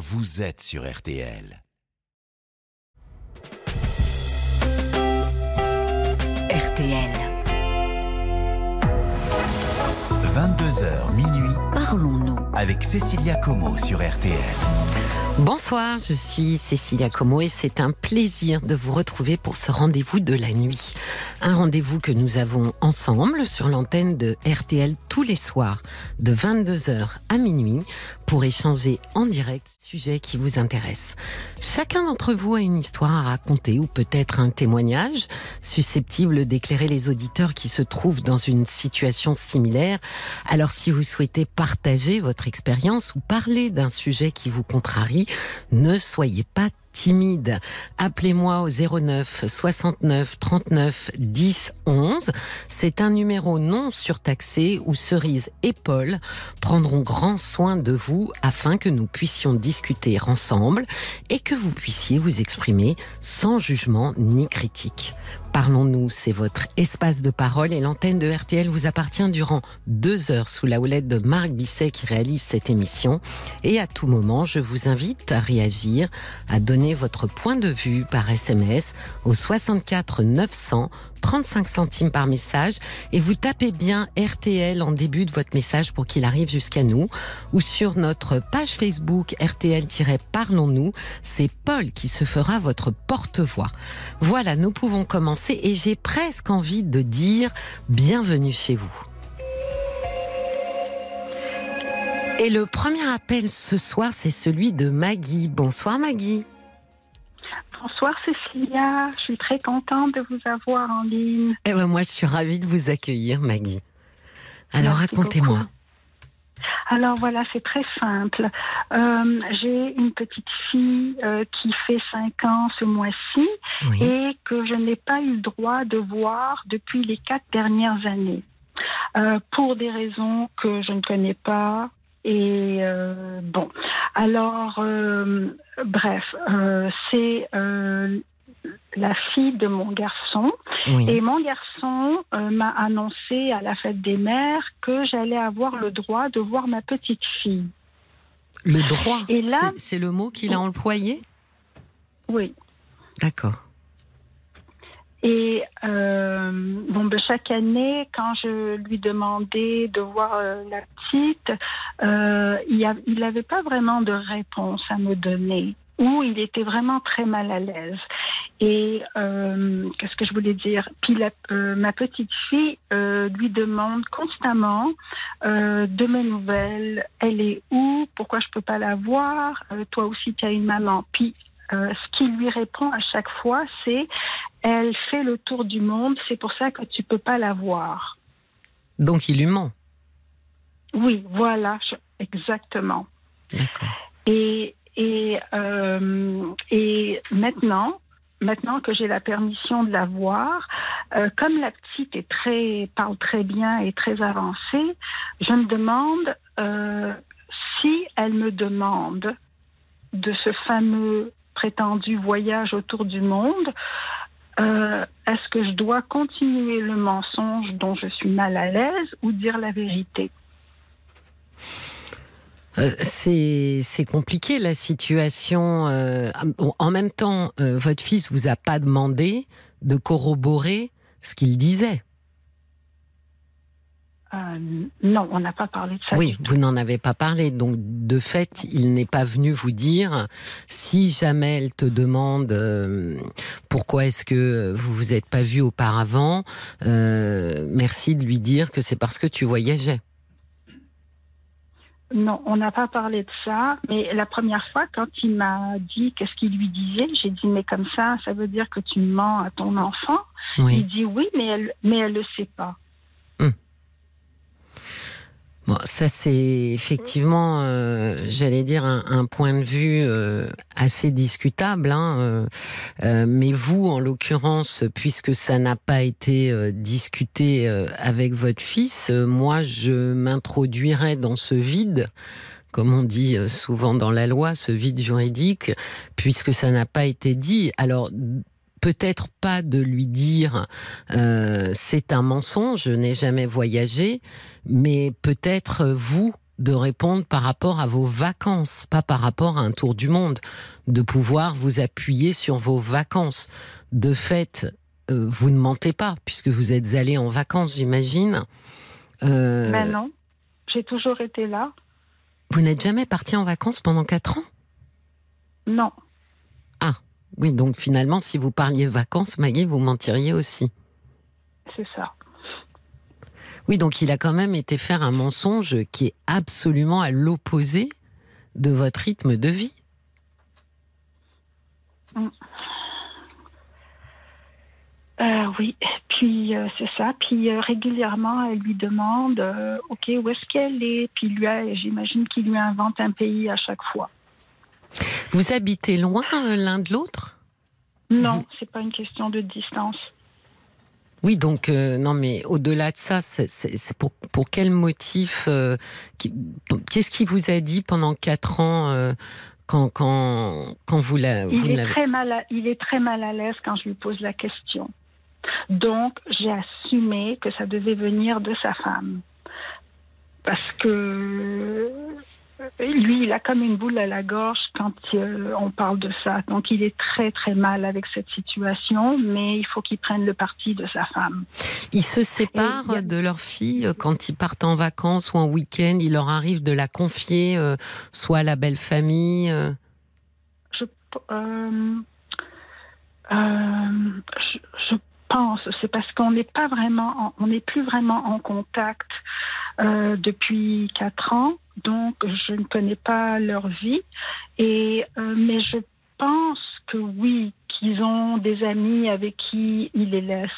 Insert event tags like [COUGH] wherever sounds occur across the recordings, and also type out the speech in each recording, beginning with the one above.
vous êtes sur RTL. RTL. 22h minuit Parlons-nous. avec Cécilia Como sur RTL. Bonsoir, je suis Cécilia Como et c'est un plaisir de vous retrouver pour ce rendez-vous de la nuit. Un rendez-vous que nous avons ensemble sur l'antenne de RTL tous les soirs de 22h à minuit pour échanger en direct sujet qui vous intéresse. Chacun d'entre vous a une histoire à raconter ou peut-être un témoignage susceptible d'éclairer les auditeurs qui se trouvent dans une situation similaire. Alors si vous souhaitez partager votre expérience ou parler d'un sujet qui vous contrarie, ne soyez pas timide. Appelez-moi au 09 69 39 10 11. C'est un numéro non surtaxé où Cerise et Paul prendront grand soin de vous afin que nous puissions discuter ensemble et que vous puissiez vous exprimer sans jugement ni critique. Parlons-nous, c'est votre espace de parole et l'antenne de RTL vous appartient durant deux heures sous la houlette de Marc Bisset qui réalise cette émission. Et à tout moment, je vous invite à réagir, à donner votre point de vue par SMS au 64 900 35 centimes par message et vous tapez bien RTL en début de votre message pour qu'il arrive jusqu'à nous ou sur notre page Facebook RTL-Parlons-nous, c'est Paul qui se fera votre porte-voix. Voilà, nous pouvons commencer et j'ai presque envie de dire bienvenue chez vous. Et le premier appel ce soir, c'est celui de Maggie. Bonsoir Maggie. Bonsoir Cécilia, je suis très contente de vous avoir en ligne. Eh ben moi, je suis ravie de vous accueillir, Maggie. Alors racontez-moi. Alors voilà, c'est très simple. Euh, J'ai une petite fille euh, qui fait 5 ans ce mois-ci Oui. et que je n'ai pas eu le droit de voir depuis les quatre dernières années. Euh, pour des raisons que je ne connais pas. Et euh, bon, alors, euh, bref, euh, c'est la fille de mon garçon. Oui. Et mon garçon m'a annoncé à la fête des mères que j'allais avoir le droit de voir ma petite fille. Le droit, Et là- c'est- c'est le mot qu'il a employé? Oui. D'accord. Et euh, bon, ben, chaque année, quand je lui demandais de voir euh, la petite, euh, il n'avait pas vraiment de réponse à me donner. Ou il était vraiment très mal à l'aise. Et euh, qu'est-ce que je voulais dire? Puis la- euh, ma petite fille euh, lui demande constamment de mes nouvelles. Elle est où? Pourquoi je peux pas la voir? Toi aussi, tu as une maman. Puis euh, ce qu'il lui répond à chaque fois, c'est elle fait le tour du monde, c'est pour ça que tu peux pas la voir. Donc il lui ment. Oui, voilà, je- exactement. D'accord. Et, et, euh, et maintenant, maintenant que j'ai la permission de la voir, euh, comme la petite est très, parle très bien et très avancée, je me demande euh, si elle me demande de ce fameux prétendu voyage autour du monde, euh, est-ce que je dois continuer le mensonge dont je suis mal à l'aise ou dire la vérité? Euh, C'est compliqué la situation. euh, bon, en même temps, votre fils vous a pas demandé de corroborer ce qu'il disait. Euh, Non, on n'a pas parlé de ça. Oui, vous n'en avez pas parlé. Donc, de fait, il n'est pas venu vous dire si jamais elle te demande euh, pourquoi est-ce que vous vous êtes pas vu auparavant. euh, merci de lui dire que c'est parce que tu voyageais. Non, on n'a pas parlé de ça. Mais la première fois, quand il m'a dit qu'est-ce qu'il lui disait, j'ai dit mais comme ça, ça veut dire que tu mens à ton enfant. Il dit oui, mais elle, mais elle le sait pas. Ça c'est effectivement, euh, j'allais dire, un, point de vue euh, assez discutable. Hein, euh, mais vous, en l'occurrence, puisque ça n'a pas été discuté avec votre fils, moi, je m'introduirais dans ce vide. Comme on dit souvent dans la loi, ce vide juridique, puisque ça n'a pas été dit. Alors, peut-être pas de lui dire euh, c'est un mensonge, je n'ai jamais voyagé, mais peut-être euh, vous de répondre par rapport à vos vacances, pas par rapport à un tour du monde, de pouvoir vous appuyer sur vos vacances. De fait, euh, vous ne mentez pas, puisque vous êtes allé en vacances, j'imagine. Euh, ben non, j'ai toujours été là. Vous n'êtes jamais parti en vacances pendant quatre ans? Non. Ah, oui, donc finalement, si vous parliez vacances, Maggie, vous mentiriez aussi. C'est ça. Oui, donc il a quand même été faire un mensonge qui est absolument à l'opposé de votre rythme de vie. Mm. Euh, oui, puis euh, c'est ça. Puis euh, régulièrement, elle lui demande, ok, où est-ce qu'elle est? Puis lui, j'imagine qu'il lui invente un pays à chaque fois. Vous habitez loin l'un de l'autre? Non, c'est pas une question de distance. Oui, donc euh, non, mais au-delà de ça, c'est pour, pour quel motif euh, Qu'est-ce qu'il vous a dit pendant quatre ans euh, quand, quand, quand vous l'avez il, est très mal il est très mal à l'aise quand je lui pose la question. Donc, j'ai assumé que ça devait venir de sa femme. Parce que lui, il a comme une boule à la gorge quand euh, on parle de ça. Donc, il est très, très mal avec cette situation, mais il faut qu'il prenne le parti de sa femme. Ils se séparent de leur fille euh, quand ils partent en vacances ou en week-end. Il leur arrive de la confier euh, soit à la belle famille. Je, je, pense, c'est parce qu'on n'est pas vraiment, on n'est plus vraiment en contact depuis quatre ans donc je ne connais pas leur vie. Et, euh, mais je pense que oui, qu'ils ont des amis avec qui ils les laissent.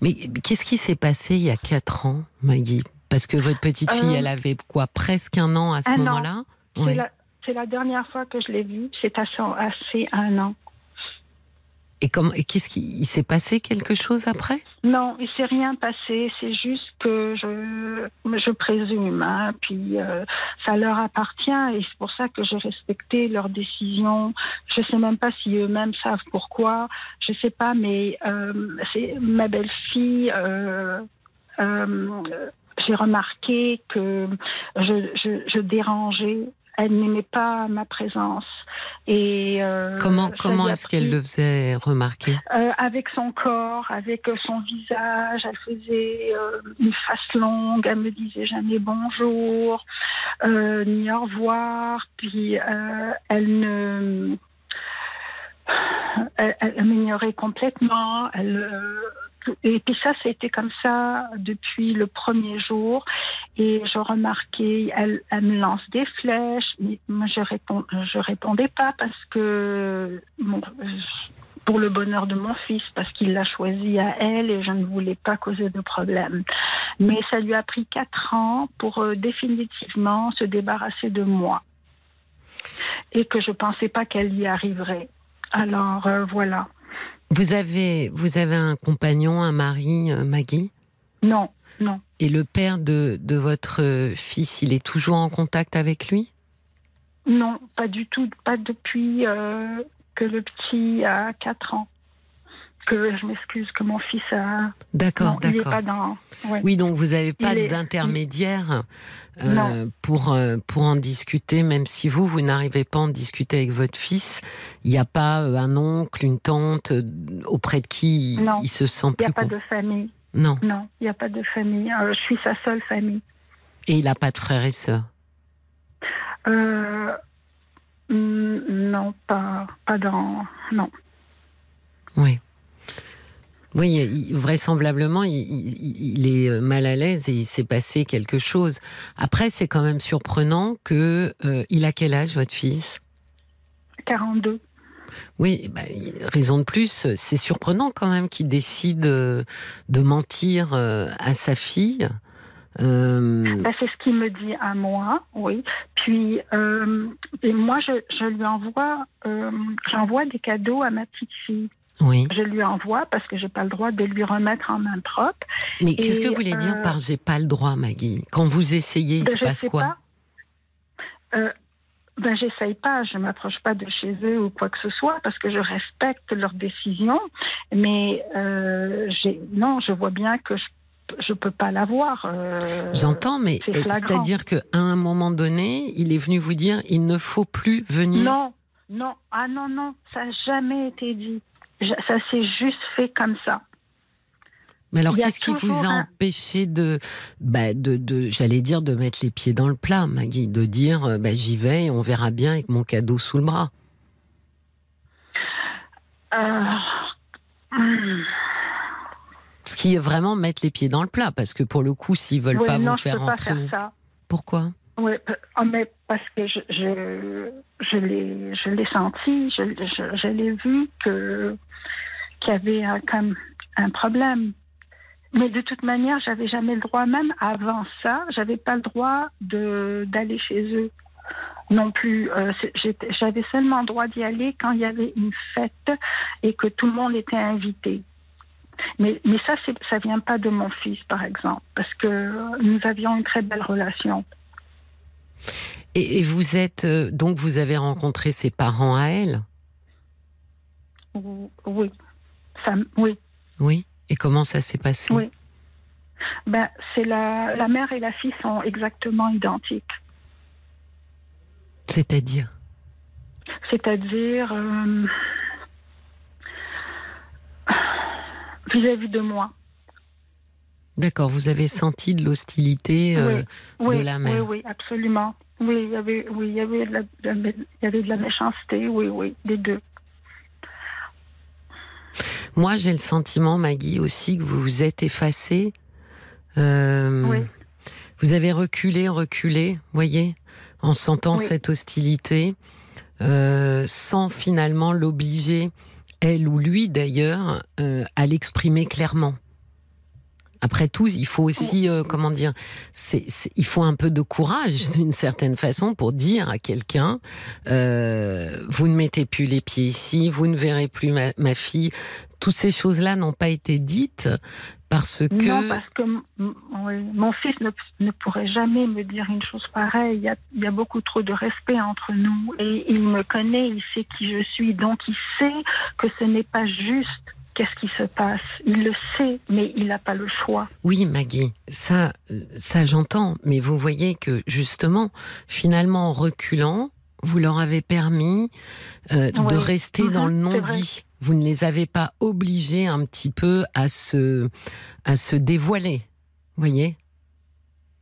Mais qu'est-ce qui s'est passé il y a quatre ans, Maggie? Parce que votre petite fille, euh, elle avait quoi Presque un an à ce moment-là? C'est la, dernière fois que je l'ai vue. C'est assez, assez un an. Et, qu'est-ce qui s'est passé quelque chose après? Non, il s'est rien passé. C'est juste que je, je présume. Hein, puis euh, ça leur appartient et c'est pour ça que j'ai respecté leurs décisions. Je sais même pas si eux-mêmes savent pourquoi. Je sais pas, mais euh, c'est ma belle-fille. Euh, j'ai remarqué que je, je dérangeais elle n'aimait pas ma présence. Et euh, comment comment est-ce qu'elle le faisait remarquer? Euh, Avec son corps, avec son visage. Elle faisait euh, une face longue. Elle me disait jamais bonjour ni au revoir. Puis elle ne elle, elle m'ignorait complètement. Elle et puis ça, c'était comme ça depuis le premier jour. Et je remarquais, elle, elle me lance des flèches, mais moi je réponds, je répondais pas parce que pour le bonheur de mon fils, parce qu'il l'a choisi à elle et je ne voulais pas causer de problème. Mais ça lui a pris quatre ans pour euh, définitivement se débarrasser de moi et que je pensais pas qu'elle y arriverait. Alors euh, voilà. Vous avez, vous avez un compagnon, un mari, euh, Maggie? Non, non. Et le père de, de votre fils, il est toujours en contact avec lui? Non, pas du tout, pas depuis euh, que le petit a 4 ans que je m'excuse que mon fils a. D'accord, d'accord. Oui, donc vous n'avez pas d'intermédiaire euh, pour euh, pour en discuter, même si vous vous n'arrivez pas à en discuter avec votre fils. Il n'y a pas euh, un oncle, une tante auprès de qui il se sent plus. Il n'y a pas de famille. Non. Non, il n'y a pas de famille. je suis sa seule famille. Et il n'a pas de frères et sœurs. non, pas pas dans non. Oui. Oui, vraisemblablement, il, est euh, mal à l'aise et il s'est passé quelque chose. Après, c'est quand même surprenant que euh, il a quel âge votre fils? 42. Oui, bah, raison de plus, c'est surprenant quand même qu'il décide euh, de mentir à sa fille. Bah, c'est ce qu'il me dit à moi, oui. Puis, et moi, je, je lui envoie, j'envoie des cadeaux à ma petite fille. Je lui envoie parce que j'ai pas le droit de lui remettre en main propre. Mais qu'est-ce que vous voulez dire par j'ai pas le droit, Maggie? Quand vous essayez, il ben, se passe quoi? euh, ben, j'essaye pas, je m'approche pas de chez eux ou quoi que ce soit parce que je respecte leurs décisions. Mais euh, non, je vois bien que je je peux pas l'avoir. Euh, J'entends, mais c'est-à-dire qu'à un moment donné, il est venu vous dire il ne faut plus venir. Non, non, ah non, non, ça n'a jamais été dit. Ça s'est juste fait comme ça. Mais alors, qu'est-ce qui vous a empêché de, bah, de, de j'allais dire, de mettre les pieds dans le plat, Maggie, de dire, euh, bah, j'y vais et on verra bien avec mon cadeau sous le bras? Euh... Ce qui est vraiment mettre les pieds dans le plat, parce que pour le coup, s'ils veulent pas vous faire entrer, pourquoi? Oui, oh, mais parce que je, l'ai, senti, je, l'ai vu qu'il y avait un, comme un problème. Mais de toute manière, j'avais jamais le droit, même avant ça, j'avais pas le droit d'aller chez eux non plus. Euh, j'avais seulement le droit d'y aller quand il y avait une fête et que tout le monde était invité. Mais, mais ça, ça vient pas de mon fils, par exemple, parce que nous avions une très belle relation. Et, vous êtes euh, donc vous avez rencontré ses parents à elle? Oui, ça, oui. Oui. Et comment ça s'est passé? Oui. Ben, c'est la, la mère et la fille sont exactement identiques. C'est-à-dire? C'est-à-dire euh, vis-à-vis de moi. D'accord, vous avez senti de l'hostilité euh, de la mère. Oui, oui, absolument. Oui, il y avait, oui, il y avait de la, il y avait de la méchanceté, oui, oui, des deux. Moi, j'ai le sentiment, Maggie, aussi que vous vous êtes effacée. Euh, oui. Vous avez reculé, reculé, voyez en sentant cette hostilité, euh, sans finalement l'obliger, elle ou lui d'ailleurs, euh, à l'exprimer clairement. Après tout, il faut aussi, euh, comment dire, c'est, il faut un peu de courage, [LAUGHS] d'une certaine façon, pour dire à quelqu'un, vous ne mettez plus les pieds ici, vous ne verrez plus ma fille. Toutes ces choses-là n'ont pas été dites parce que... Non, parce que mon fils ne, pourrait jamais me dire une chose pareille. Il y, a, il y, a, beaucoup trop de respect entre nous. Et il me connaît, il sait qui je suis. Donc il sait que ce n'est pas juste qu'est-ce qui se passe? Il le sait, mais il n'a pas le choix. Oui, Maggie, ça, ça j'entends. Mais vous voyez que justement, finalement, en reculant, vous leur avez permis euh, de rester dans le mhm, non-dit vous ne les avez pas obligés un petit peu à se, à se dévoiler, voyez?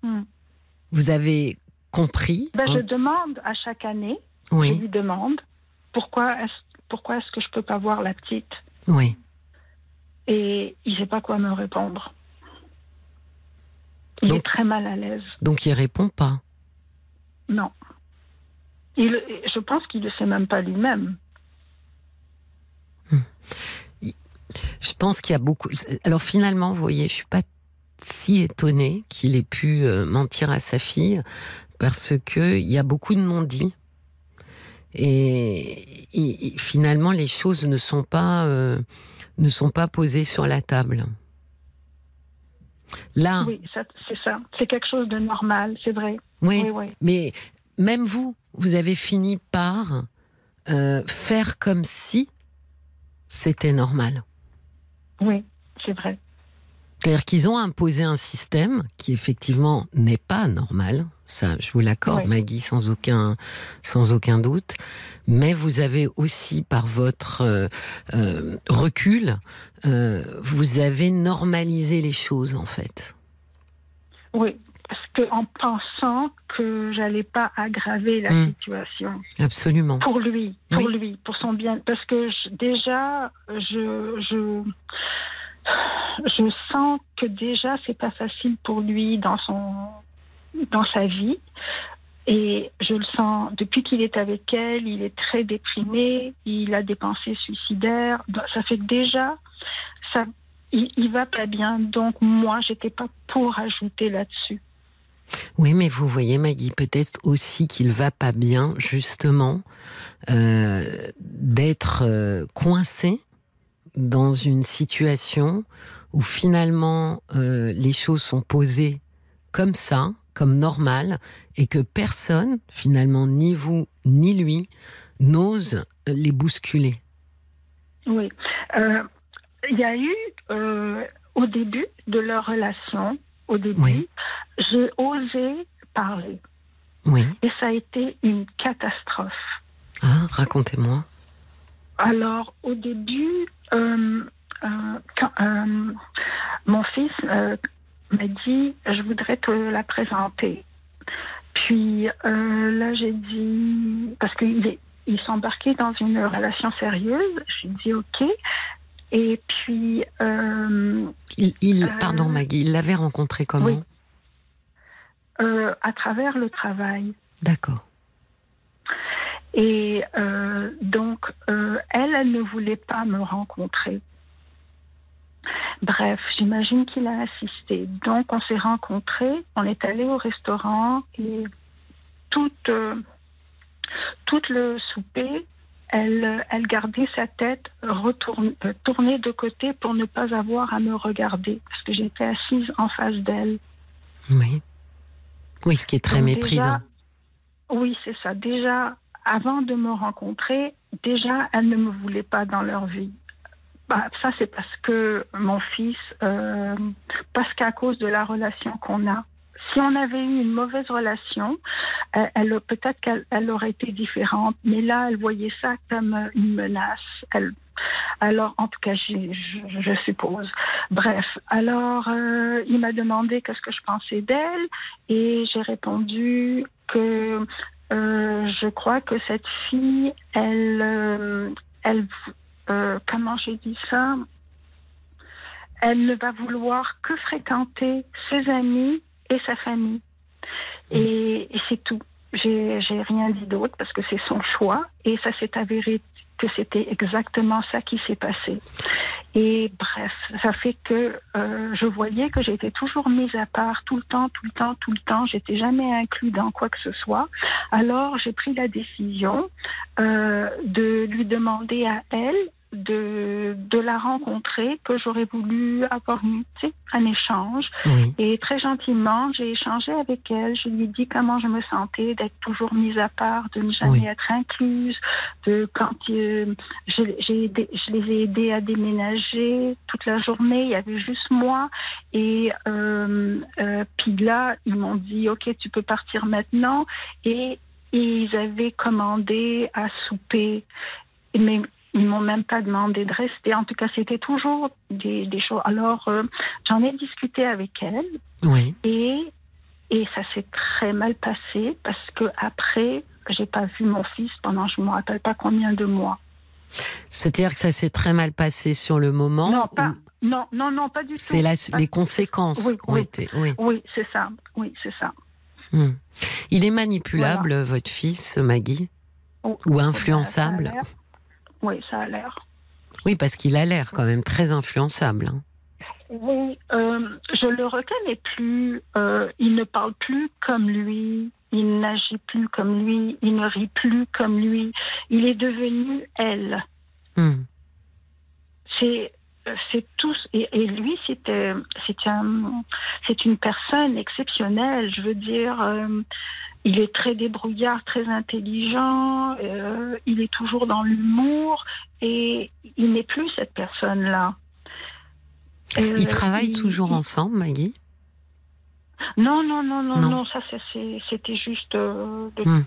Hmm. Vous avez compris ben, Je demande à chaque année, oui. je lui demande pourquoi est-ce pourquoi est que je peux pas voir la petite? Oui. Et il ne sait pas quoi me répondre. Il est très mal à l'aise. Donc il répond pas Non. Il, je pense qu'il ne sait même pas lui-même. Je pense qu'il y a beaucoup. Alors finalement, vous voyez, je suis pas si étonnée qu'il ait pu euh, mentir à sa fille parce que il y a beaucoup de non-dits. Et, finalement, les choses ne sont pas euh, ne sont pas posées sur la table. Là. Oui, c'est ça. C'est quelque chose de normal, c'est vrai. Oui, Mais même vous, vous avez fini par euh, faire comme si c'était normal. Oui, c'est vrai. C'est-à-dire qu'ils ont imposé un système qui effectivement n'est pas normal. Ça, je vous l'accorde, Maggie, sans aucun, sans aucun doute. Mais vous avez aussi, par votre euh, euh, recul, euh, vous avez normalisé les choses, en fait. Oui, parce que en pensant que j'allais pas aggraver la hmm. situation. Absolument. Pour lui, pour lui, pour son bien, parce que déjà, je, je, je sens que déjà c'est pas facile pour lui dans son, dans sa vie. Et je le sens, depuis qu'il est avec elle, il est très déprimé, il a des pensées suicidaires. Ça fait déjà, ça, il, il va pas bien. Donc moi, j'étais pas pour ajouter là-dessus. Oui, mais vous voyez, Maggie, peut-être aussi qu'il va pas bien, justement, euh, d'être euh, coincé dans une situation où finalement euh, les choses sont posées comme ça, comme normal, et que personne, finalement, ni vous ni lui, n'ose les bousculer. Oui. Il y a eu au début de leur relation, au début, Oui. j'ai osé parler. Oui. Et ça a été une catastrophe. Ah, racontez-moi. Alors, au début, euh, euh, quand, euh, mon fils euh, m'a dit Je voudrais te la présenter. Puis euh, là, j'ai dit Parce qu'il est- il s'embarquait dans une relation sérieuse. J'ai dit Ok. Et puis, euh, Il, il- Euh, pardon Maggie, il l'avait rencontré comment oui. à travers le travail, D'accord. Et euh, donc, euh, elle, elle ne voulait pas me rencontrer. Bref, j'imagine qu'il a assisté. Donc, on s'est rencontrés, on est allé au restaurant et tout, euh, tout le souper, elle, elle gardait sa tête retourne- euh, tournée de côté pour ne pas avoir à me regarder parce que j'étais assise en face d'elle. Oui. Oui, ce qui est très Donc méprisant. déjà- oui, c'est ça. Déjà, avant de me rencontrer, déjà, elles ne me voulaient pas dans leur vie. Bah, ça, c'est parce que mon fils, euh, parce qu'à cause de la relation qu'on a. Si on avait eu une mauvaise relation, euh, elle, peut-être qu'elle elle aurait été différente. Mais là, elle voyait ça comme une menace. Alors, en tout cas, je, suppose. Bref, alors, euh, il m'a demandé qu'est-ce que je pensais d'elle et j'ai répondu que je crois que cette fille, elle, euh, comment j'ai dit ça? Elle ne va vouloir que fréquenter ses amis et sa famille. Et, et c'est tout. J'ai j'ai rien dit d'autre parce que c'est son choix et ça s'est avéré que c'était exactement ça qui s'est passé. Et bref, ça fait que euh, je voyais que j'étais toujours mise à part tout le temps, tout le temps, tout le temps. J'étais jamais inclus dans quoi que ce soit. Alors j'ai pris la décision euh, de lui demander à elle de, de la rencontrer, que j'aurais voulu avoir une, tu sais, un échange. Oui. Et très gentiment, j'ai échangé avec elle. Je lui ai dit comment je me sentais d'être toujours mise à part, de ne jamais Oui. être incluse, de quand euh, je, j'ai aidé- je les ai aidés à déménager toute la journée. Il y avait juste moi. Et euh, euh, puis là, ils m'ont dit ok, tu peux partir maintenant. Et, et ils avaient commandé à souper. Mais ils m'ont même pas demandé de rester. En tout cas, c'était toujours des, des choses. Alors, euh, j'en ai discuté avec elle Oui. et, et ça s'est très mal passé parce que après, j'ai pas vu mon fils pendant je me rappelle pas combien de mois. C'est-à-dire que ça s'est très mal passé sur le moment. non, ou pas, non, non, non, pas du tout. C'est les conséquences Oui, qui ont oui. été. Oui. Oui, c'est ça. Oui, c'est ça. Hmm. Il est manipulable, votre fils, Maggie Oh, Ou influençable. Oui, ça a l'air. Oui, parce qu'il a l'air quand même très influençable. hein. Oui, euh, je le reconnais plus. Euh, il ne parle plus comme lui. Il n'agit plus comme lui. Il ne rit plus comme lui. Il est devenu elle. Hmm. C'est c'est tous et, et lui c'était c'est un c'est une personne exceptionnelle. Je veux dire. euh, il est très débrouillard, très intelligent, euh, il est toujours dans l'humour et il n'est plus cette personne-là. Euh, Ils travaillent il- toujours il- ensemble, Maggie? Non, non, non, non, Non. non, ça c'était juste. euh, de- Hmm.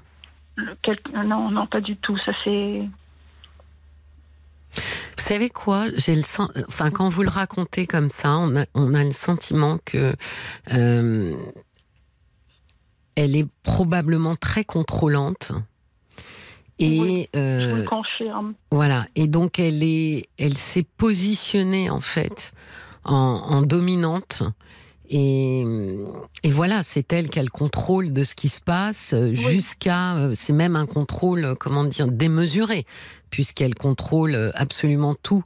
quel- Non, non, pas du tout. Ça c'est. Vous savez quoi J'ai le sen- enfin quand vous le racontez comme ça, on a, on a le sentiment que euh, elle est probablement très contrôlante. Et Oui, Je vous euh, le confirme. voilà. Et donc elle est, elle s'est positionnée en fait en, en dominante. Et, et voilà, c'est elle qui a le contrôle de ce qui se passe euh, jusqu'à, euh, c'est même un contrôle, euh, comment dire, démesuré, puisqu'elle contrôle absolument tout,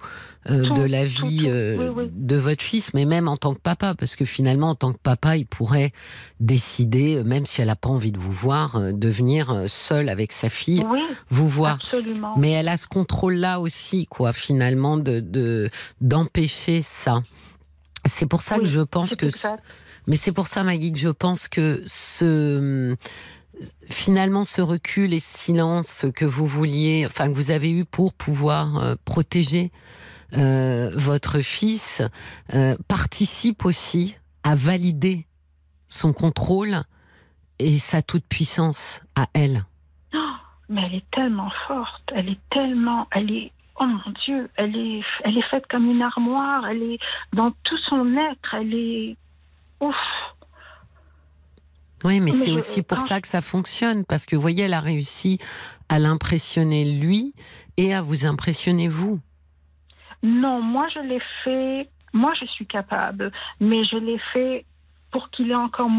euh, Tout, de la vie tout. euh, Oui, oui. de votre fils, mais même en tant que papa, parce que finalement, en tant que papa, il pourrait décider, même si elle n'a pas envie de vous voir, de venir euh, seul avec sa fille, vous voir. absolument. Mais elle a ce contrôle-là aussi, quoi, finalement, de de- d'empêcher ça. C'est pour ça Oui, que je pense que. exact. Mais c'est pour ça, Maggie, que je pense que ce finalement ce recul et ce silence que vous vouliez, enfin que vous avez eu pour pouvoir euh, protéger euh, votre fils euh, participe aussi à valider son contrôle et sa toute-puissance à elle. Oh, mais elle est tellement forte, elle est tellement, elle est, oh mon Dieu, elle est, elle est faite comme une armoire, elle est dans tout son être, elle est, ouf. Oui, mais, Mais c'est aussi pour ça que ça fonctionne, parce que vous voyez, elle a réussi à l'impressionner lui et à vous impressionner vous. Non, moi je l'ai fait, moi je suis capable, mais je l'ai fait pour qu'il ait encore,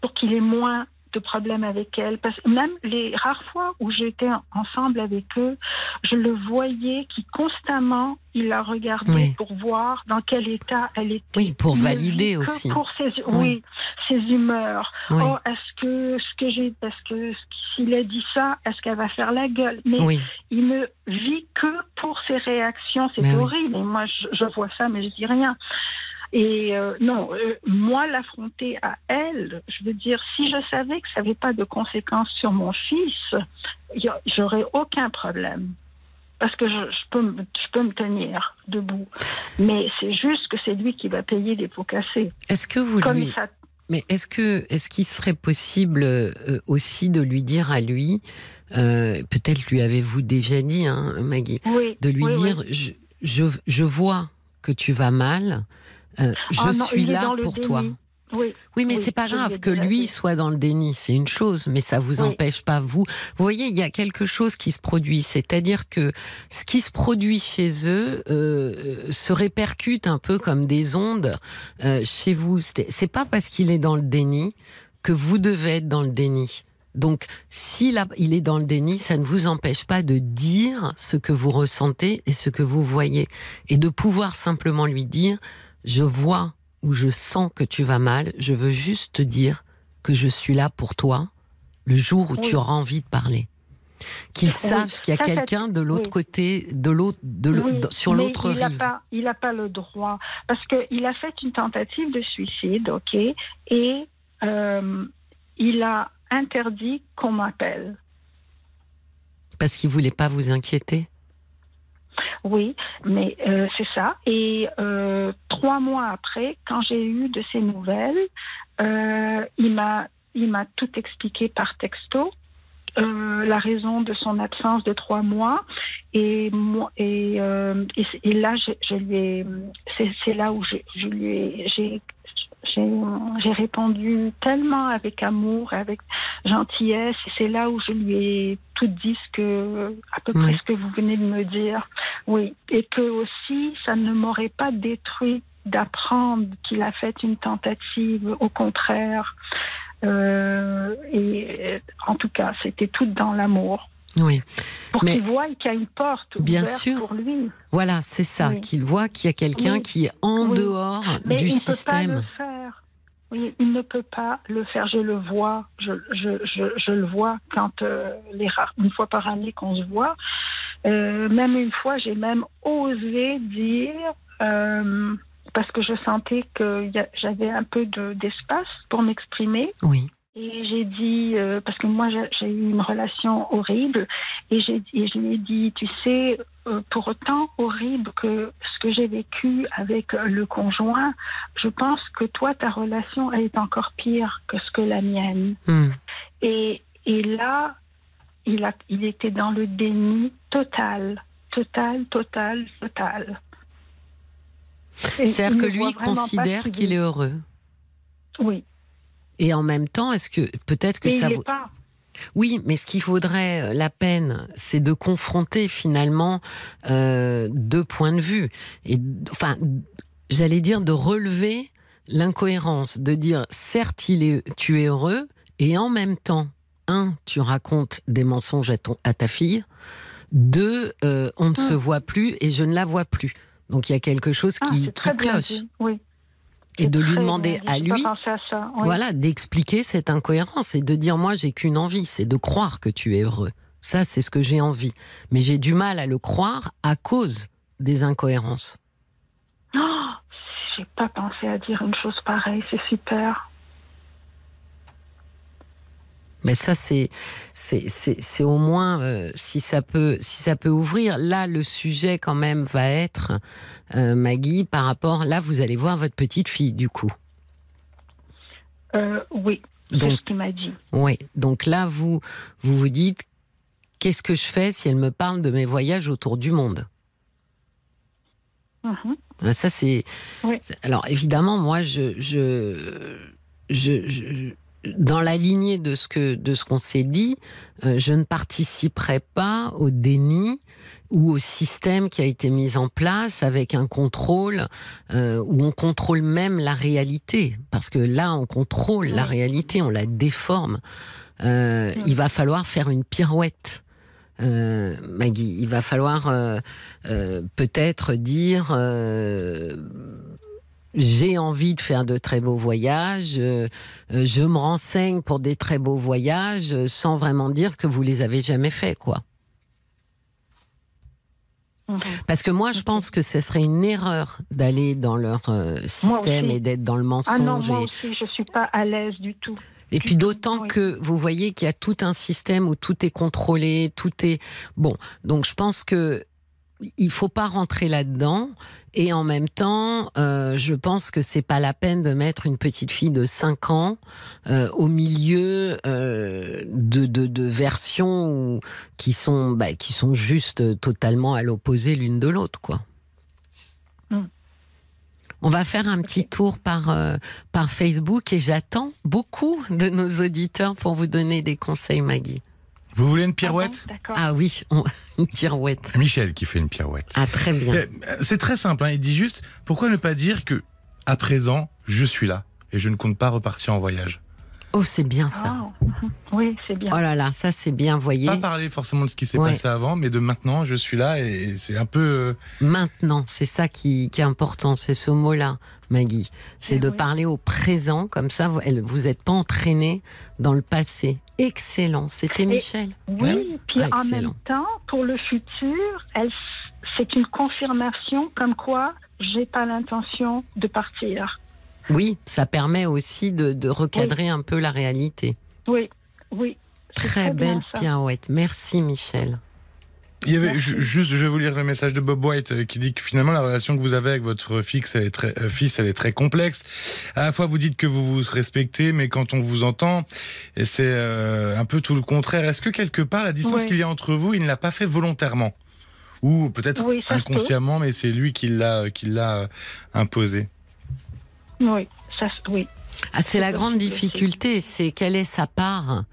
pour qu'il ait moins de problèmes avec elle. Parce que même les rares fois où j'étais ensemble avec eux, je le voyais qui constamment, il la regardait Oui. pour voir dans quel état elle était. Oui, pour valider aussi. Pour ses, Oui. oui, ses humeurs. Oui, Oh, est-ce que ce que j'ai, est-ce que s'il a dit ça, est-ce qu'elle va faire la gueule? Mais il ne vit que pour ses réactions. C'est horrible. Et moi, je, je vois ça, mais je dis rien. Et euh, non, euh, moi, l'affronter à elle, je veux dire, si je savais que ça n'avait pas de conséquences sur mon fils, j'aurais aucun problème. Parce que je, je peux, me- je peux me tenir debout. Mais c'est juste que c'est lui qui va payer les pots cassés. Est-ce que vous Comme lui... ça. Mais est-ce que est-ce qu'il serait possible euh, aussi de lui dire à lui, euh, peut-être lui avez-vous déjà dit, hein, Maggie, Oui. de lui oui, oui. dire je, je, je vois que tu vas mal, euh, je Ah non, suis là pour déni. toi. Oui. Oui, mais Oui, c'est pas grave que lui soit dans le déni, c'est une chose, mais ça vous Oui. empêche pas vous. Vous voyez, il y a quelque chose qui se produit, c'est-à-dire que ce qui se produit chez eux euh, se répercute un peu comme des ondes euh, chez vous. C'est pas parce qu'il est dans le déni que vous devez être dans le déni. Donc, s'il il est dans le déni, ça ne vous empêche pas de dire ce que vous ressentez et ce que vous voyez. Et de pouvoir simplement lui dire, je vois ou je sens que tu vas mal, je veux juste te dire que je suis là pour toi le jour où tu auras envie de parler. Qu'il Oui. sache qu'il y a quelqu'un de l'autre oui. côté, de l'autre, de sur l'autre il n'a rive. pas, il n'a pas le droit parce qu'il a fait une tentative de suicide, ok, et euh, il a interdit qu'on m'appelle. Parce qu'il voulait pas vous inquiéter. Oui, mais euh, c'est ça. Et euh, trois mois après, quand j'ai eu de ses nouvelles, euh, il m'a il m'a tout expliqué par texto. la raison de son absence de trois mois et moi et, là je, lui c'est là où je, je lui ai j'ai j'ai répondu tellement avec amour et avec gentillesse et c'est là où je lui ai tout dit ce que à peu près ce que vous venez de me dire oui et que aussi ça ne m'aurait pas détruit d'apprendre qu'il a fait une tentative au contraire euh, et euh, en tout cas, c'était tout dans l'amour. Oui. Pour qu'il voie qu'il y a une porte Bien sûr. pour lui. Voilà, c'est ça, Oui. qu'il voit qu'il y a quelqu'un Oui. qui est en Oui. dehors Mais du il ne peut pas le système. faire. Oui, il ne peut pas le faire. Je le vois. Je, je, je, je le vois quand euh, les rares, une fois par année qu'on se voit. Euh, même une fois, j'ai même osé dire euh, parce que je sentais que j'avais un peu de- d'espace pour m'exprimer. Oui. Et j'ai dit, euh, parce que moi j'ai eu une relation horrible, et, j'ai et je lui ai dit, tu sais, euh, pour autant horrible que ce que j'ai vécu avec le conjoint, je pense que toi, ta relation, elle est encore pire que ce que la mienne. Hmm. Et, et là, il, a, il était dans le déni total, total, total, total. C'est-à-dire que lui considère qu'il est heureux. Oui. Et en même temps, est-ce que peut-être que ça il vaut... pas. Oui, mais ce qui vaudrait euh, la peine, c'est de confronter finalement euh, deux points de vue. Et enfin, j'allais dire de relever l'incohérence, de dire certes, il est, tu es heureux, et en même temps, un, tu racontes des mensonges à, ton, à ta fille. Deux, euh, on ne se Mm. voit plus et je ne la vois plus. Donc il y a quelque chose Ah, qui, qui cloche. Oui. Et de lui demander bien à lui, pensé à ça, oui. voilà, d'expliquer cette incohérence et de dire moi j'ai qu'une envie, c'est de croire que tu es heureux. Ça, c'est ce que j'ai envie. Mais j'ai du mal à le croire à cause des incohérences. Oh, j'ai pas pensé à dire une chose pareille, c'est super. Mais ça, c'est c'est au moins euh, si ça peut si ça peut ouvrir. Là, le sujet quand même va être euh, Maggie par rapport. Là, vous allez voir votre petite fille du coup. Euh, oui, c'est ce qu'il m'a dit. Oui, donc là, vous vous vous dites qu'est-ce que je fais si elle me parle de mes voyages autour du monde? Mhm. Ça, c'est. Oui. Alors, évidemment, moi, je, je, je, je- dans la lignée de ce que de ce qu'on s'est dit, euh, je ne participerai pas au déni ou au système qui a été mis en place avec un contrôle euh, où on contrôle même la réalité, parce que là, on contrôle la réalité, on la déforme. Euh, Il va falloir faire une pirouette. Euh, Maggie, il va falloir euh, euh, peut-être dire j'ai envie de faire de très beaux voyages, euh, euh, je me renseigne pour des très beaux voyages, euh, sans vraiment dire que vous les avez jamais faits, quoi. Mhm. Parce que moi, je pense que ce serait une erreur d'aller dans leur euh, système et d'être dans le Ah non, mensonge. moi et- aussi, je suis pas à l'aise du tout. Et puis d'autant oui. que vous voyez qu'il y a tout un système où tout est contrôlé, tout est bon. Donc je pense que il faut pas rentrer là-dedans. Et en même temps, euh, je pense que c'est pas la peine de mettre une petite fille de 5 ans euh, au milieu euh, de, de, de versions où- qui sont bah, qui sont juste totalement à l'opposé l'une de l'autre, quoi. Mm. On va faire un petit tour par, euh, par Facebook et j'attends beaucoup de nos auditeurs pour vous donner des conseils, Maggie. Vous voulez une Ah pirouette bon, D'accord. Ah oui, on- [LAUGHS] une pirouette. Michel qui fait une pirouette. Ah très bien. Eh, C'est très simple, hein, il dit juste, pourquoi ne pas dire que, à présent, je suis là et je ne compte pas repartir en voyage? Oh, c'est bien ça. Ah. [LAUGHS] Oui, c'est bien. Oh là là, ça c'est bien, voyez. Pas parler forcément de ce qui s'est Ouais. passé avant, mais de maintenant, je suis là et c'est un peu... euh, Maintenant, c'est ça qui, qui est important, c'est ce mot-là, Maggie. C'est Eh de oui. parler au présent, comme ça vous n'êtes pas entraîné dans le passé. Excellent, c'était Michel. Oui, puis Ah, en même temps, pour le futur, c'est une confirmation comme quoi j'ai pas l'intention de partir. Oui, ça permet aussi de, de recadrer un peu la réalité. Oui, oui. Très bien, belle pirouette. Merci Michel. Il y avait juste, je vais vous lire le message de Bob White euh, qui dit que finalement la relation que vous avez avec votre fixe, elle est très, euh, fils, elle est très complexe. À la fois, vous dites que vous vous respectez, mais quand on vous entend, c'est euh, un peu tout le contraire. Est-ce que quelque part, la distance qu'il y a entre vous, il ne l'a pas fait volontairement? Ou peut-être Oui, peut. inconsciemment, mais c'est lui qui l'a, qui l'a euh, imposé? Oui, ça, oui. Ah, c'est la grande difficulté, c'est quelle est sa part.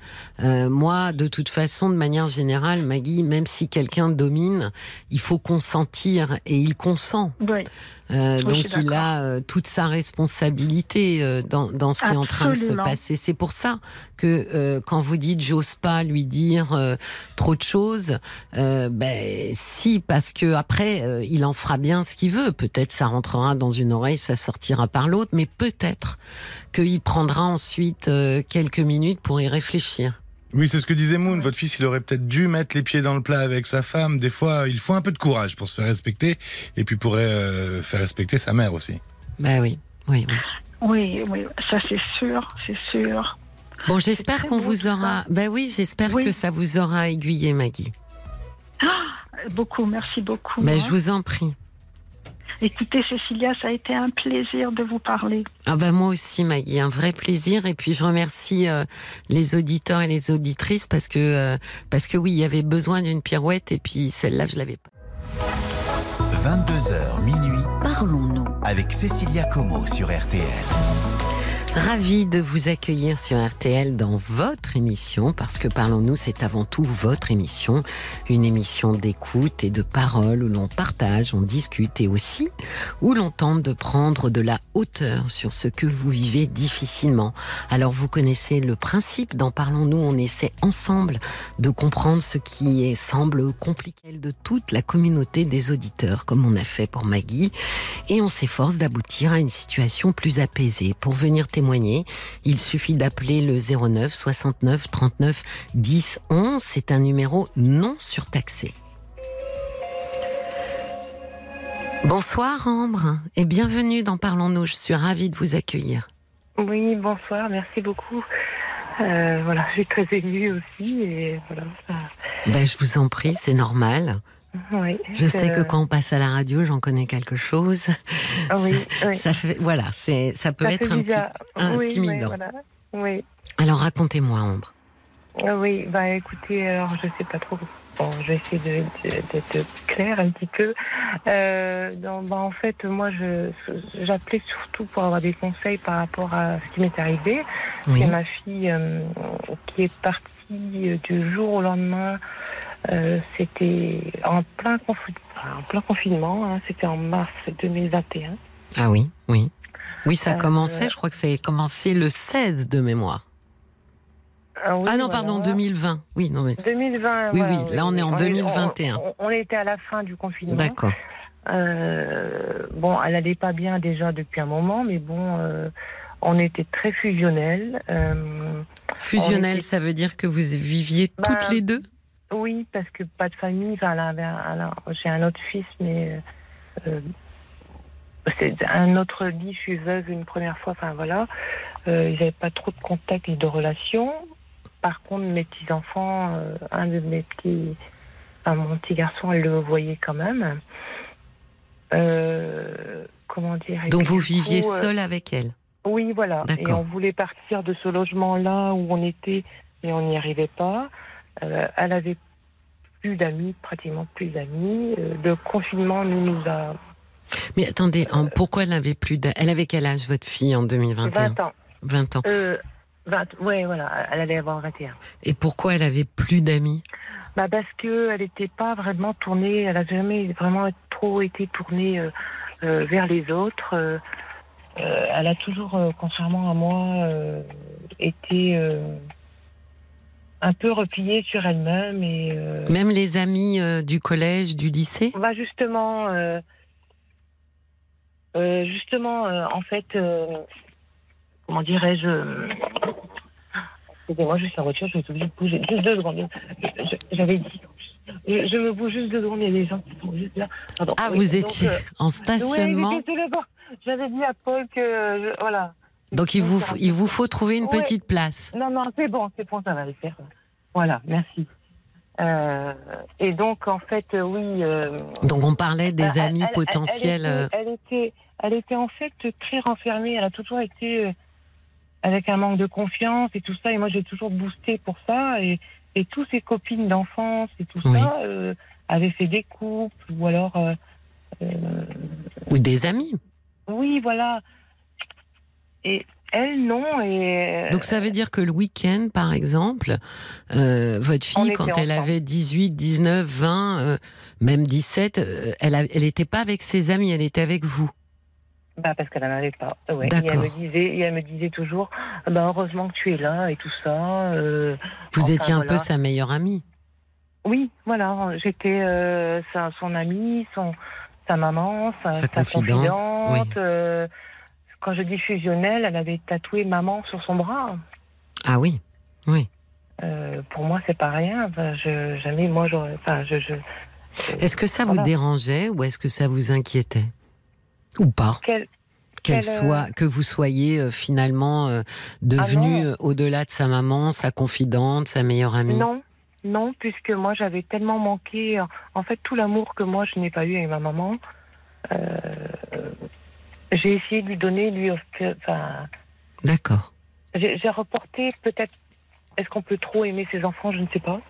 Euh, moi, de toute façon, de manière générale, Maggie, même si quelqu'un domine, il faut consentir et il consent. Oui, Euh, Oui, donc il a euh, toute sa responsabilité dans, dans ce qui est en train de se passer. C'est pour ça que quand vous dites j'ose pas lui dire trop de choses, ben si parce que après il en fera bien ce qu'il veut. Peut-être ça rentrera dans une oreille, ça sortira par l'autre, mais peut-être qu'il prendra ensuite euh, quelques minutes pour y réfléchir. Oui, c'est ce que disait Moon. Votre fils, il aurait peut-être dû mettre les pieds dans le plat avec sa femme. Des fois, il faut un peu de courage pour se faire respecter, et puis pourrait euh, faire respecter sa mère aussi. Ben oui, oui, oui. oui, oui, ça c'est sûr, c'est sûr. Bon, j'espère qu'on vous aura. Ben oui, j'espère Oui. que ça vous aura aiguillé, Maggie. Beaucoup, merci beaucoup. Ben hein. je vous en prie. Écoutez, Cécilia, ça a été un plaisir de vous parler. Ah bah moi aussi Maggie, un vrai plaisir et puis je remercie euh, les auditeurs et les auditrices parce que euh, parce que oui, il y avait besoin d'une pirouette et puis celle-là je l'avais pas. 22h minuit Parlons-nous. avec Cécilia Como sur RTL. Ravi de vous accueillir sur RTL dans votre émission, parce que Parlons-nous, c'est avant tout votre émission, une émission d'écoute et de parole où l'on partage, on discute et aussi où l'on tente de prendre de la hauteur sur ce que vous vivez difficilement. Alors vous connaissez le principe, dans Parlons-nous, on essaie ensemble de comprendre ce qui semble compliqué de toute la communauté des auditeurs, comme on a fait pour Maggie, et on s'efforce d'aboutir à une situation plus apaisée. Pour venir témoigner, il suffit d'appeler le 09 69 39 10 11. C'est un numéro non surtaxé. Bonsoir Ambre et bienvenue dans Parlons-nous. Je suis ravie de vous accueillir. Oui, bonsoir, merci beaucoup. Euh, voilà, je suis très émue aussi. Et voilà, Ben, je vous en prie, c'est normal. Oui, Je sais que quand on passe à la radio, j'en connais quelque chose. oui, oui. Ça fait, voilà, c'est, ça peut Ça être un petit. intimidant. voilà. Alors racontez-moi, Ambre. Ah oui, bah écoutez, alors je sais pas trop. Bon, je vais essayer d'être claire un petit peu. Euh, donc, bah, en fait, moi, je j'appelais surtout pour avoir des conseils par rapport à ce qui m'est arrivé. C'est ma fille euh, qui est partie euh, du jour au lendemain. Euh, C'était en plein, confi- enfin, en plein confinement. hein. C'était en mars 2021. Ah oui, oui. Oui, ça Euh, commençait, je crois que ça a commencé le 16 de mémoire. Ah, oui, ah non, voilà. pardon, 2020. Oui, non, mais. 2020. Oui, voilà, oui, là, on est en on 2021. On, on était à la fin du confinement. D'accord. Euh, bon, elle allait pas bien déjà depuis un moment, mais bon, euh, on était très fusionnels. Euh, Fusionnel, était- ça veut dire que vous viviez Bah, toutes les deux? oui, parce que pas de famille. Enfin, j'ai un autre fils, mais euh, c'est un autre dit, je suis veuve une première fois. Enfin voilà, euh, n'avaient pas trop de contact et de relations. Par contre, mes petits enfants, euh, un de mes petits, enfin, mon petit garçon, elle le voyait quand même. Euh, comment dire Donc vous viviez euh, seul avec elle? Oui, voilà. Et on voulait partir de ce logement-là où on était, mais on n'y arrivait pas. Euh, elle avait plus d'amis, pratiquement plus d'amis. Euh, le confinement nous, nous a Mais attendez, en- pourquoi elle avait plus d'a- Elle avait quel âge, votre fille, en 2021 20 ans. 20 ans. Euh, 20, ouais, voilà, elle allait avoir 21. Et pourquoi elle avait plus d'amis? Bah parce que elle n'était pas vraiment tournée, elle a jamais vraiment trop été tournée euh, euh, vers les autres. Euh, elle a toujours, euh, contrairement à moi, euh, été un peu repliée sur elle-même et Même les amis du collège, du lycée? Bah justement, justement, en fait, comment dirais-je Excusez-moi, suis en voiture, je vais être obligée de bouger. Juste deux secondes. J'avais dit. Je, je me bouge juste deux secondes, il y a des gens qui sont juste là. Pardon. Ah, Oui, vous étiez euh, en stationnement le bord. J'avais dit à Paul que. je- voilà. Donc il vous, il vous faut trouver une petite place. Non, non, c'est bon, c'est bon, ça va le faire. Voilà, merci. Euh, et donc, en fait, euh, oui. euh, Donc on parlait des elle- amis elle- potentiels. Elle, était, elle, était, elle était en fait très renfermée. Elle a toujours été avec un manque de confiance et tout ça. Et moi, j'ai toujours boosté pour ça. Et, et tous ses copines d'enfance et tout Oui. ça euh, avaient fait des couples ou alors. Ou des amis. Oui, voilà. Et elle, non. Et, Donc ça veut dire que le week-end, par exemple, euh, votre fille, quand elle ensemble. avait 18, 19, 20, euh, même 17, euh, elle n'était pas avec ses amis, elle était avec vous. Bah parce qu'elle n'en avait pas. Ouais. Et elle me disait, et elle me disait toujours, Ah bah heureusement que tu es là et tout ça. euh, Vous Enfin, étiez un peu sa meilleure amie. Oui, voilà, j'étais euh, son amie, son, sa maman, sa, Sa sa confidente, oui. euh, quand je dis fusionnelle, elle avait tatoué maman sur son bras. Ah oui, oui. Euh, pour moi, c'est pas rien. Enfin, je, jamais, moi, j'aurais. Enfin, je, je, Est-ce que ça vous dérangeait ou est-ce que ça vous inquiétait? Ou pas? Quel- Qu'elle euh, soit, que vous soyez euh, finalement euh, devenue non. euh, au-delà de sa maman, sa confidente, sa meilleure amie? Non, non, puisque moi, j'avais tellement manqué. En fait, tout l'amour que moi, je n'ai pas eu avec ma maman. euh, j'ai essayé de lui donner, lui, offrir- enfin, D'accord. J'ai reporté peut-être. Est-ce qu'on peut trop aimer ses enfants Je ne sais pas.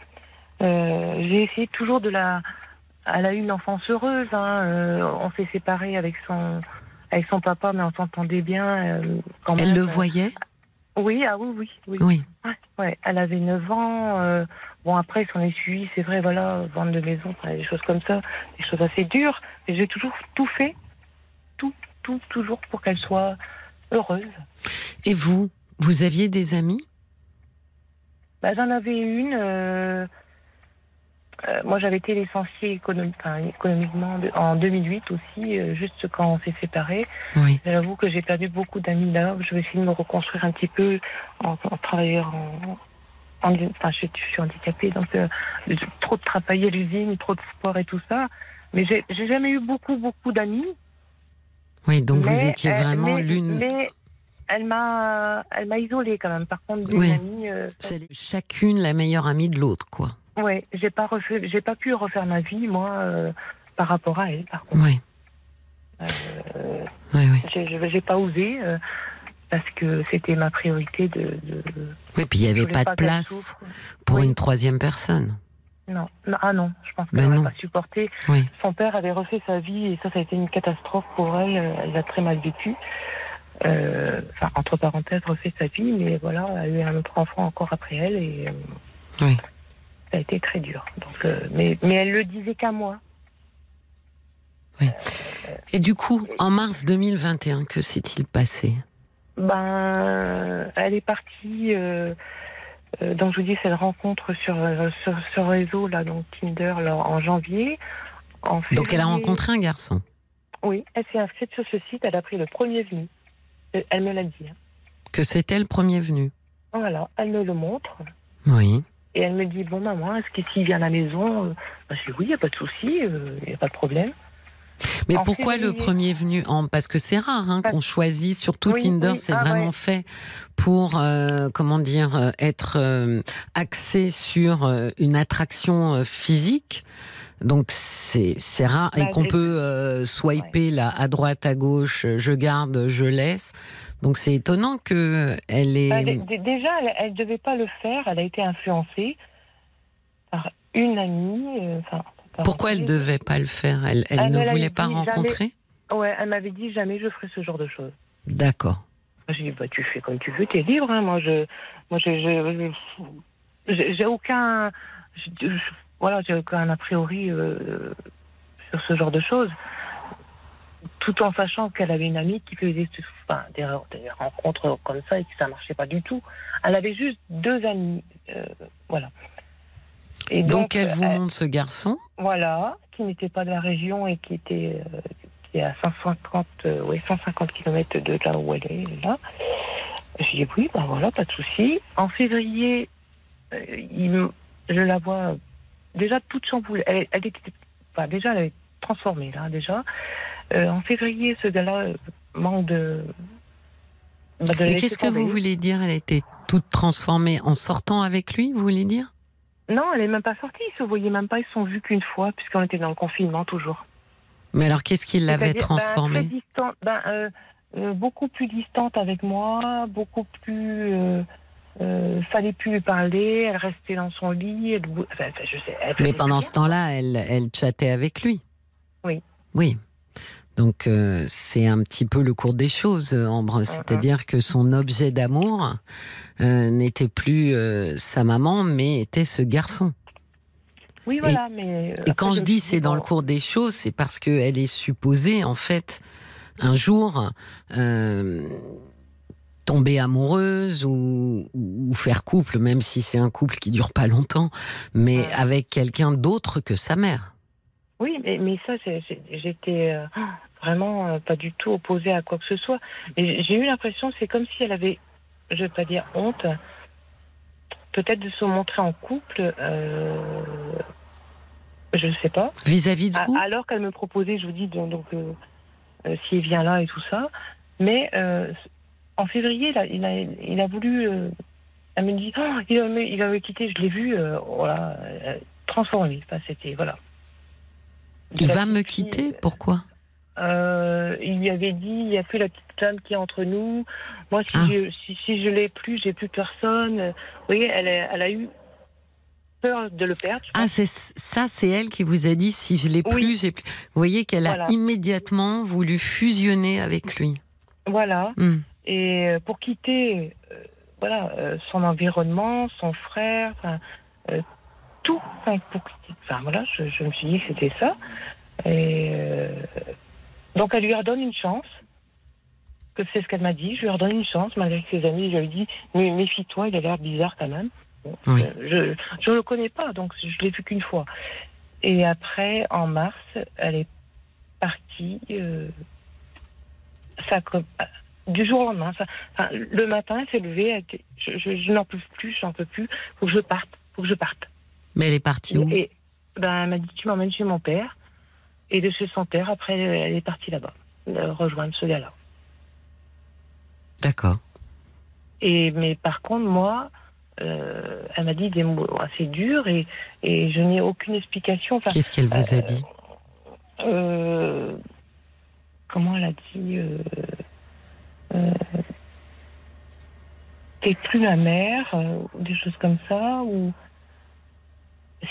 Euh, J'ai essayé toujours de la. Elle a eu une enfance heureuse. Hein. euh, on s'est séparés avec son avec son papa, mais on s'entendait bien. euh, quand Elle même. le voyait? Oui, ah oui, oui, oui. Oui. Ouais, ouais. Elle avait 9 ans. Bon, après, s'en est suivi, c'est vrai, voilà, vente de maison, des choses comme ça, des choses assez dures. Mais j'ai toujours tout fait, tout, tout, toujours pour qu'elle soit heureuse. Et vous Vous aviez des amis? Bah, J'en avais une. euh, euh, moi, j'avais été licenciée enfin, économiquement de- en 2008 aussi, euh, juste quand on s'est séparés. Oui. J'avoue que j'ai perdu beaucoup d'amis là. Je vais essayer de me reconstruire un petit peu en, en travaillant en. En- enfin, je, je suis handicapée, donc euh, trop de travail à l'usine, trop de sport et tout ça. Mais j'ai jamais eu beaucoup, beaucoup d'amis. Oui, donc vous étiez euh, vraiment l'une. Mais, elle m'a, elle m'a isolée quand même. Par contre, des Oui. amis, euh, chacune la meilleure amie de l'autre, quoi. ouais, j'ai pas refait, j'ai pas pu refaire ma vie moi euh, par rapport à elle. Par contre, Oui. Oui, oui. j'ai, pas osé parce que c'était ma priorité de. de Oui, puis il n'y avait pas de place pour Oui. une troisième personne. Non, ah non, je pense qu'elle Ben pas supporté. Oui. Son père avait refait sa vie et ça, ça a été une catastrophe pour elle. Elle l'a très mal vécu. Euh, enfin, entre parenthèses, refait sa vie, mais voilà, elle a eu un autre enfant encore après elle et euh, Oui. ça a été très dur. Donc, euh, mais, mais elle le disait qu'à moi. Et du coup, en mars 2021, que s'est-il passé? Ben, elle est partie. Euh, euh, donc, je vous dis, cette rencontre sur euh, sur ce réseau là, donc Tinder, là, en janvier. En Donc elle a rencontré un garçon. Oui, elle s'est inscrite sur ce site. Elle a pris le premier venu. Euh, Elle me l'a dit. hein. Que c'était le premier venu. Voilà, elle me le montre. Oui. Et elle me dit Bon, maman, est-ce que s'il vient à la maison euh, ben, Je dis Oui, il n'y a pas de souci, il n'y a pas de problème. Mais En pourquoi le premier venu en... Parce que c'est rare hein, qu'on choisit, surtout Oui, Tinder, oui, c'est ah vraiment ouais. fait pour, euh, comment dire, euh, être euh, axé sur euh, une attraction euh, physique. Donc c'est c'est rare et Bah, qu'on peut euh, swiper là à droite à gauche, je garde, je laisse. Donc c'est étonnant que elle est. Dé- déjà, elle ne devait pas le faire. Elle a été influencée par une amie. enfin, Pourquoi elle devait pas le faire? Elle, elle Elle ne voulait pas jamais. rencontrer? Ouais, elle m'avait dit Jamais je ferai ce genre de choses. D'accord. J'ai dit, bah, tu fais comme tu veux, t'es libre. hein. Moi, je, moi, je, je- je- j'ai aucun, je- je- voilà, j'ai aucun a priori euh, sur ce genre de choses. Tout en sachant qu'elle avait une amie qui faisait enfin, des, des rencontres comme ça et que ça marchait pas du tout. Elle avait juste deux amis, euh, voilà. Et Donc, elle vous euh, montre ce garçon? voilà, qui n'était pas de la région et qui était, euh, qui est à 150, euh, ouais, 150 km de là où elle est, là. J'ai dit oui, ben voilà, pas de souci. En février, il je la vois déjà toute chamboulée. Elle, elle était, enfin, déjà, elle est transformée, là, déjà. En février, ce gars-là manque de. bah, de Mais qu'est-ce que vous voulez dire? Elle a été toute transformée en sortant avec lui, vous voulez dire? Non, elle est même pas sortie. Ils se voyaient même pas. Ils se sont vus qu'une fois, puisqu'on était dans le confinement, toujours. Mais alors, qu'est-ce qui l'avait ben, transformée ben, euh, euh, beaucoup plus distante avec moi, beaucoup plus. Euh, euh, fallait plus lui parler, elle restait dans son lit. Elle, enfin, je sais, elle Mais pendant rien. ce temps-là, elle, elle chattait avec lui. Oui. Oui. Donc, euh, c'est un petit peu le cours des choses, euh, Ambre. C'est-à-dire que son objet d'amour euh, n'était plus euh, sa maman, mais était ce garçon. Oui, voilà, mais. euh, Et quand je dis c'est dans le cours des choses, c'est parce qu'elle est supposée, en fait, un jour, tomber amoureuse ou, ou faire couple, même si c'est un couple qui dure pas longtemps, mais Ouais. avec quelqu'un d'autre que sa mère. Oui, mais, mais ça, j'étais euh, vraiment euh, pas du tout opposée à quoi que ce soit. J'ai eu l'impression, c'est comme si elle avait, je vais pas dire honte, peut-être de se montrer en couple. euh, je ne sais pas. Vis-à-vis de vous? Alors qu'elle me proposait, je vous dis, donc, donc, s'il vient là et tout ça. Mais en février, il a, il a, il a voulu. elle me dit, Oh, il, il avait quitté, je l'ai vu, voilà, transformé. Enfin, c'était, voilà. Il va me quitter Pourquoi euh, il lui avait dit, il n'y a plus la petite femme qui est entre nous. Moi, si Ah. je, si, si je l'ai plus, j'ai plus personne. Vous voyez, elle, a- elle a eu peur de le perdre. Ah, c'est ça, c'est elle qui vous a dit si je l'ai Oui. plus, j'ai plus. Vous voyez qu'elle a immédiatement voulu fusionner avec lui. Voilà. Hmm. Et euh, pour quitter euh, voilà, euh, son environnement, son frère, euh, tout. Pour enfin, voilà, je, je me suis dit que c'était ça. Et euh, donc, elle lui redonne une chance. Que c'est ce qu'elle m'a dit. Je lui redonne une chance, malgré que ses amis, je lui ai dit Mais méfie-toi, il a l'air bizarre quand même. Bon, Oui. euh, je ne le connais pas, donc je l'ai vu qu'une fois. Et après, en mars, elle est partie. euh, ça, du jour au lendemain. Ça, enfin, le matin, elle s'est levée. elle je, je- je n'en peux plus, j'en peux plus. Faut que je parte. Faut que je parte. Mais elle est partie où Et ben, elle m'a dit tu m'emmènes chez mon père. Et de chez son père, après, elle est partie là-bas, rejoindre ce gars-là. D'accord. Et mais par contre, moi, euh, elle m'a dit des mots assez durs et, et je n'ai aucune explication. Enfin, Qu'est-ce qu'elle vous a euh, dit euh, comment elle a dit euh, T'es plus ma mère, ou des choses comme ça. Ou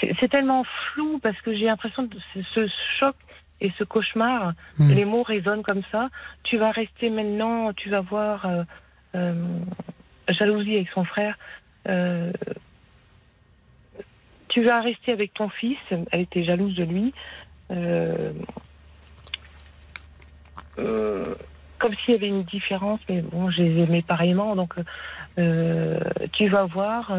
c'est tellement flou parce que j'ai l'impression que ce- choc et ce cauchemar, Hmm. les mots résonnent comme ça. Tu vas rester maintenant, tu vas voir euh, euh, jalousie avec son frère. euh, tu vas rester avec ton fils. Elle était jalouse de lui. Comme s'il y avait une différence, mais bon, je les aimais pareillement, donc tu vas voir.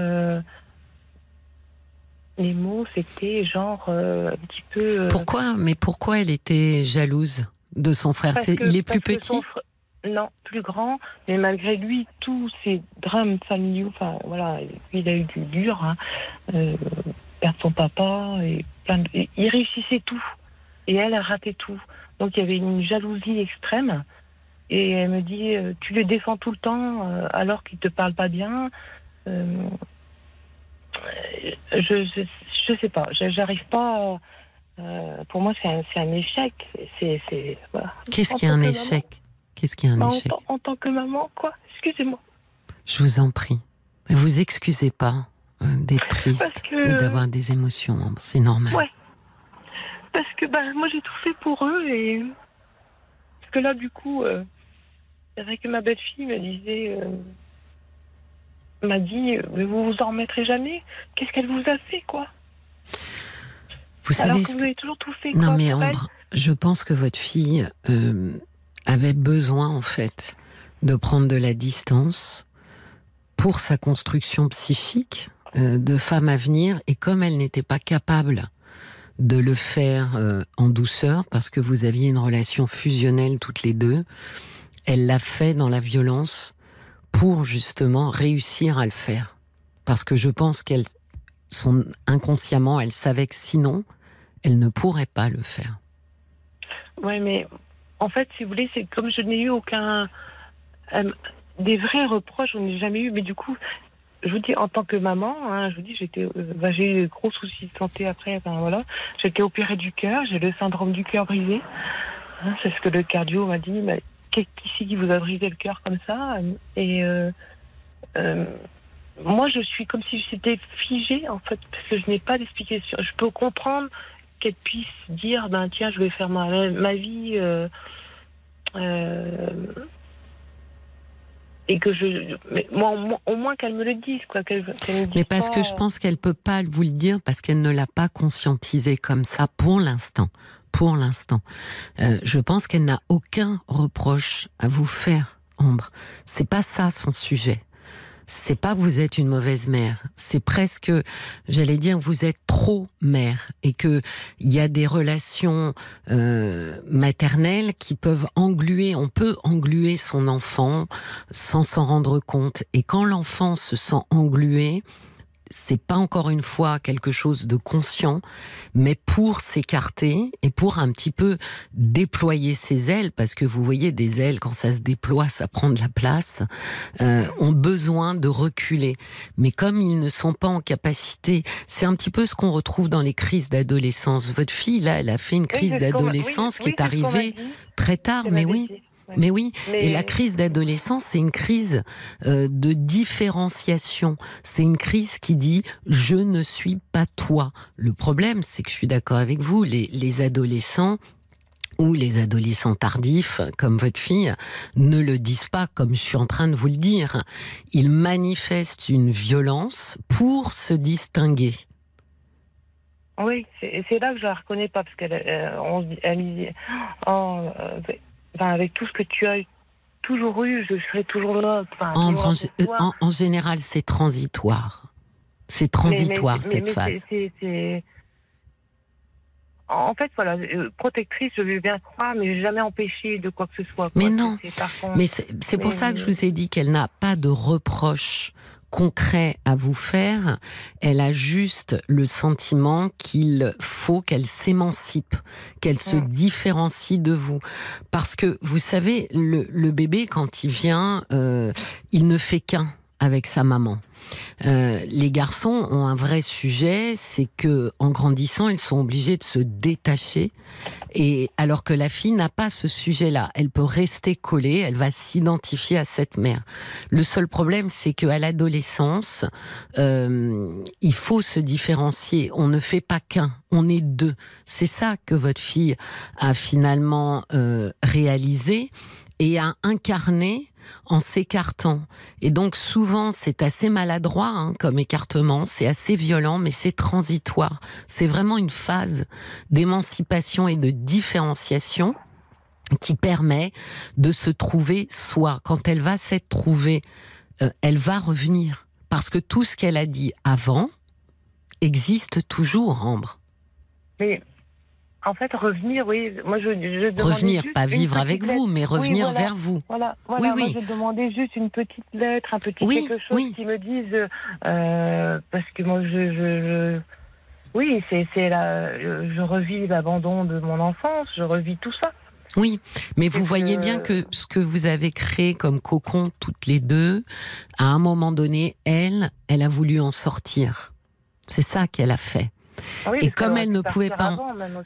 Les mots, c'était genre euh, un petit peu. euh, Pourquoi Mais pourquoi elle était jalouse de son frère? Parce que- Il est plus que petit? fr- Non, plus grand, mais malgré lui, tous ces drames familiaux, enfin voilà, lui, il a eu du dur, hein, euh, perdre son papa, et plein de- et il réussissait tout, et elle a raté tout. Donc il y avait une jalousie extrême, et elle me dit, tu le défends tout le temps alors qu'il te parle pas bien. Euh, je, je je sais pas, j'arrive pas. à- euh, pour moi, c'est un, échec. C'est c'est voilà. Qu'est-ce qui est un échec Qu'est-ce qui est un en, échec tant- en tant que maman, quoi. Excusez-moi. Je vous en prie. Vous excusez pas euh, d'être triste que- ou d'avoir des émotions. Ambre. C'est normal. Ouais. Parce que bah, moi, j'ai tout fait pour eux et. Parce que là, du coup, euh, c'est vrai que ma belle-fille me disait. euh, m'a dit, euh, mais vous vous en remettrez jamais Qu'est-ce qu'elle vous a fait, quoi Vous Alors savez que vous avez toujours tout fait, Non quoi, mais. Ambre, je pense que votre fille euh, avait besoin en fait de prendre de la distance pour sa construction psychique euh, de femme à venir et comme elle n'était pas capable de le faire euh, en douceur parce que vous aviez une relation fusionnelle toutes les deux, elle l'a fait dans la violence pour justement réussir à le faire. Parce que je pense qu'elle, son inconsciemment, elle savait que sinon, elle ne pourrait pas le faire. Oui, mais en fait, si vous voulez, c'est comme je n'ai eu aucun. euh, des vrais reproches, je n'ai jamais eu. Mais du coup, je vous dis, en tant que maman, hein, je vous dis, j'étais, euh, bah, j'ai eu de gros soucis de santé après. Enfin, voilà. J'étais opérée du cœur, j'ai le syndrome du cœur brisé. Hein, c'est ce que le cardio m'a dit. Qu'est-ce qui qui vous a brisé le cœur comme ça Et. euh, euh, moi, je suis comme si j'étais figée, en fait, parce que je n'ai pas d'explication. Je peux comprendre qu'elle puisse dire ben tiens je vais faire ma, ma vie euh, et que je mais moi au moins, qu'elle me le dise quoi dise Mais parce pas, que je pense qu'elle peut pas vous le dire parce qu'elle ne l'a pas conscientisé comme ça pour l'instant. Pour l'instant, Euh, je pense qu'elle n'a aucun reproche à vous faire, Ambre. C'est pas ça son sujet. C'est pas vous êtes une mauvaise mère. C'est presque, j'allais dire, vous êtes trop mère et que il y a des relations euh, maternelles qui peuvent engluer. On peut engluer son enfant sans s'en rendre compte. Et quand l'enfant se sent englué, c'est pas encore une fois quelque chose de conscient, mais pour s'écarter et pour un petit peu déployer ses ailes, parce que vous voyez des ailes quand ça se déploie, ça prend de la place, euh, ont besoin de reculer. Mais comme ils ne sont pas en capacité, c'est un petit peu ce qu'on retrouve dans les crises d'adolescence. Votre fille là, elle a fait une crise d'adolescence oui, qui oui, est arrivée très tard, mais ma oui. Mais oui, Mais- et la crise d'adolescence, c'est une crise euh, de différenciation. C'est une crise qui dit je ne suis pas toi. Le problème, c'est que je suis d'accord avec vous, les, les adolescents ou les adolescents tardifs, comme votre fille, ne le disent pas comme je suis en train de vous le dire. Ils manifestent une violence pour se distinguer. oui c'est là que je la reconnais pas parce qu'elle euh, on elle oh, euh, ben, avec tout ce que tu as toujours eu je serai toujours là enfin, toujours euh, en- en général, c'est transitoire. C'est transitoire mais- cette mais phase. En fait, voilà, euh, protectrice, je veux bien croire, mais j'ai jamais empêché de quoi que ce soit. quoi. Mais non. Contre- Mais c'est pour ça que je vous ai dit qu'elle n'a pas de reproche concret à vous faire. Elle a juste le sentiment qu'il faut qu'elle s'émancipe, qu'elle se différencie de vous. Parce que vous savez, le, bébé, quand il vient, euh, il ne fait qu'un avec sa maman. Euh, les garçons ont un vrai sujet, c'est que en grandissant, ils sont obligés de se détacher, et alors que la fille n'a pas ce sujet-là, elle peut rester collée, elle va s'identifier à cette mère. Le seul problème, c'est qu'à l'adolescence, euh, il faut se différencier. On ne fait pas qu'un, on est deux. C'est ça que votre fille a finalement euh, réalisé et a incarné en s'écartant. Et donc souvent c'est assez maladroit hein, comme écartement, c'est assez violent, mais c'est transitoire. C'est vraiment une phase d'émancipation et de différenciation qui permet de se trouver soi. Quand elle va s'être trouvée, euh, elle va revenir. Parce que tout ce qu'elle a dit avant existe toujours, Ambre. En fait, revenir, oui. Moi, je, je revenir, pas vivre avec vous, mais revenir vers vous. Voilà, voilà. Oui, oui. Moi, je demandais juste une petite lettre, un petit quelque chose qui me dise, euh, parce que moi, je, je, oui, c'est, c'est la, je revis l'abandon de mon enfance, je revis tout ça. Oui, mais vous voyez bien que ce que vous avez créé comme cocon toutes les deux, à un moment donné, elle, elle a voulu en sortir. C'est ça qu'elle a fait. Ah et comme elle ne pouvait pas,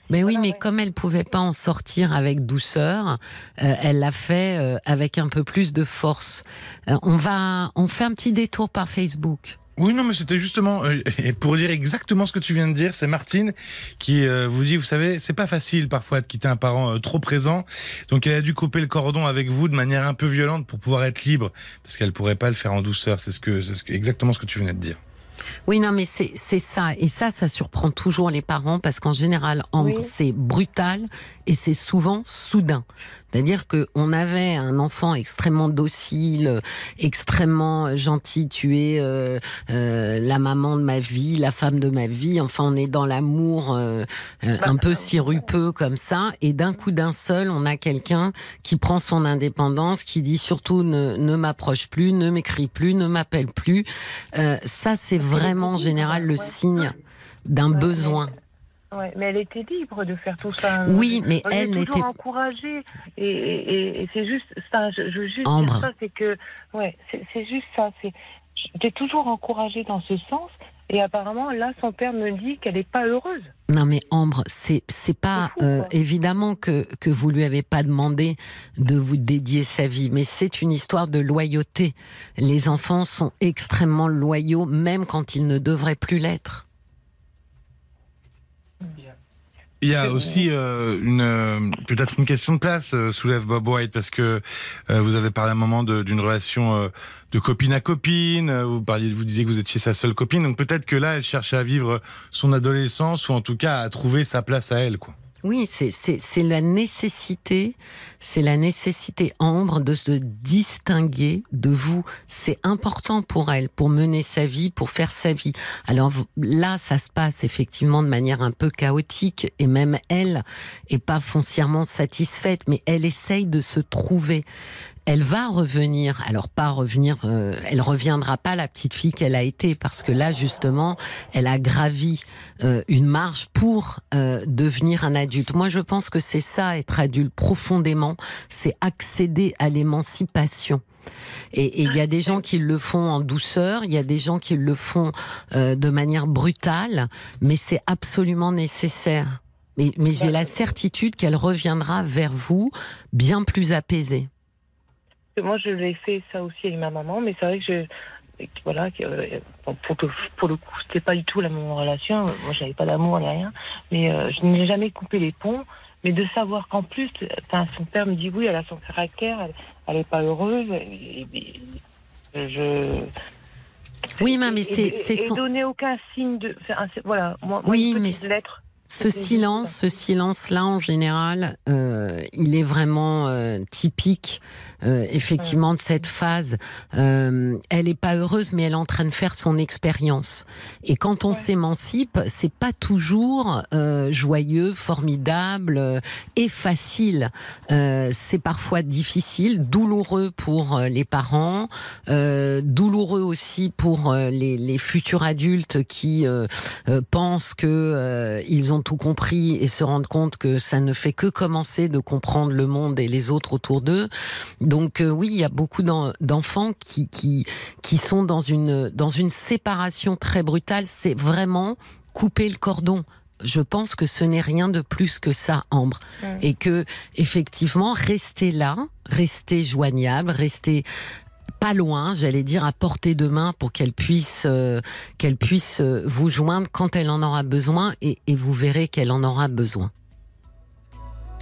mais oui, mais comme elle pouvait pas en sortir avec douceur, euh, elle l'a fait euh, avec un peu plus de force. Euh, on va, on fait un petit détour par Facebook. Oui, non, mais c'était justement [LAUGHS] pour dire exactement ce que tu viens de dire. C'est Martine qui vous dit, vous savez, c'est pas facile parfois de quitter un parent trop présent. Donc, elle a dû couper le cordon avec vous de manière un peu violente pour pouvoir être libre, parce qu'elle pourrait pas le faire en douceur. C'est ce que, c'est exactement ce que tu venais de dire. Oui, non, mais c'est ça. Et ça, ça surprend toujours les parents parce qu'en général, c'est brutal et c'est souvent soudain. C'est-à-dire qu'on avait un enfant extrêmement docile, extrêmement gentil, tu es euh, euh, la maman de ma vie, la femme de ma vie. Enfin, on est dans l'amour euh, bah, un peu sirupeux comme ça. Et d'un coup d'un seul, on a quelqu'un qui prend son indépendance, qui dit surtout ne, ne m'approche plus, ne m'écrit plus, ne m'appelle plus. ça, c'est vraiment en général le signe d'un besoin. Ouais, mais elle était libre de faire tout ça. Oui, mais elle n'était pas encouragée. Et, c'est juste ça. Je, je juste Ambre. ça, c'est que, ouais, c'est juste ça. C'est, j'étais toujours encouragée dans ce sens. Et apparemment, là, son père me dit qu'elle n'est pas heureuse. Non, mais Ambre, c'est c'est pas euh, évidemment que que vous lui avez pas demandé de vous dédier sa vie, mais c'est une histoire de loyauté. Les enfants sont extrêmement loyaux, même quand ils ne devraient plus l'être. Il y a aussi euh, une euh, peut-être une question de place euh, soulève Bob White parce que vous avez parlé à un moment d'une relation de copine à copine. Vous parliez, vous disiez que vous étiez sa seule copine, donc peut-être que là elle cherchait à vivre son adolescence ou en tout cas à trouver sa place à elle, quoi. Oui, c'est la nécessité, c'est la nécessité Ambre de se distinguer de vous. C'est important pour elle, pour mener sa vie, pour faire sa vie. Alors là, ça se passe effectivement de manière un peu chaotique et même elle est pas foncièrement satisfaite, mais elle essaye de se trouver elle va revenir. Alors pas revenir, euh, elle reviendra pas la petite fille qu'elle a été parce que là justement, elle a gravi euh, une marche pour euh, devenir un adulte. Moi, je pense que c'est ça être adulte profondément, c'est accéder à l'émancipation. Et il y a des gens qui le font en douceur, il y a des gens qui le font de manière brutale, mais c'est absolument nécessaire. Mais, mais j'ai la certitude qu'elle reviendra vers vous bien plus apaisée. Moi, je l'ai fait ça aussi avec ma maman, mais c'est vrai que je, voilà, euh, pour, pour le coup, c'était pas du tout la même relation. Moi, j'avais pas d'amour ni rien, mais euh, je n'ai jamais coupé les ponts. Mais de savoir qu'en plus, son père me dit oui, elle a son caractère, elle, n'est pas heureuse. je. Oui, mais c'est son. Et donner aucun signe de. voilà, moi, oui, mais lettre ce silence, ce silence-là, en général, euh, il est vraiment euh, typique, euh, effectivement, de cette phase. Elle est pas heureuse, mais elle est en train de faire son expérience. Et quand on Ouais. s'émancipe, c'est pas toujours joyeux, formidable et facile. C'est parfois difficile, douloureux pour les parents, douloureux aussi pour les, les futurs adultes qui pensent que ils ont tout compris et se rendent compte que ça ne fait que commencer de comprendre le monde et les autres autour d'eux. Donc euh, oui, il y a beaucoup d'en- d'enfants qui, qui qui sont dans une dans une séparation très brutale. C'est vraiment couper le cordon. Je pense que ce n'est rien de plus que ça, Ambre, et que effectivement rester là, rester joignable, rester pas loin, j'allais dire à portée de main pour qu'elle puisse euh, qu'elle puisse euh, vous joindre quand elle en aura besoin et, et vous verrez qu'elle en aura besoin.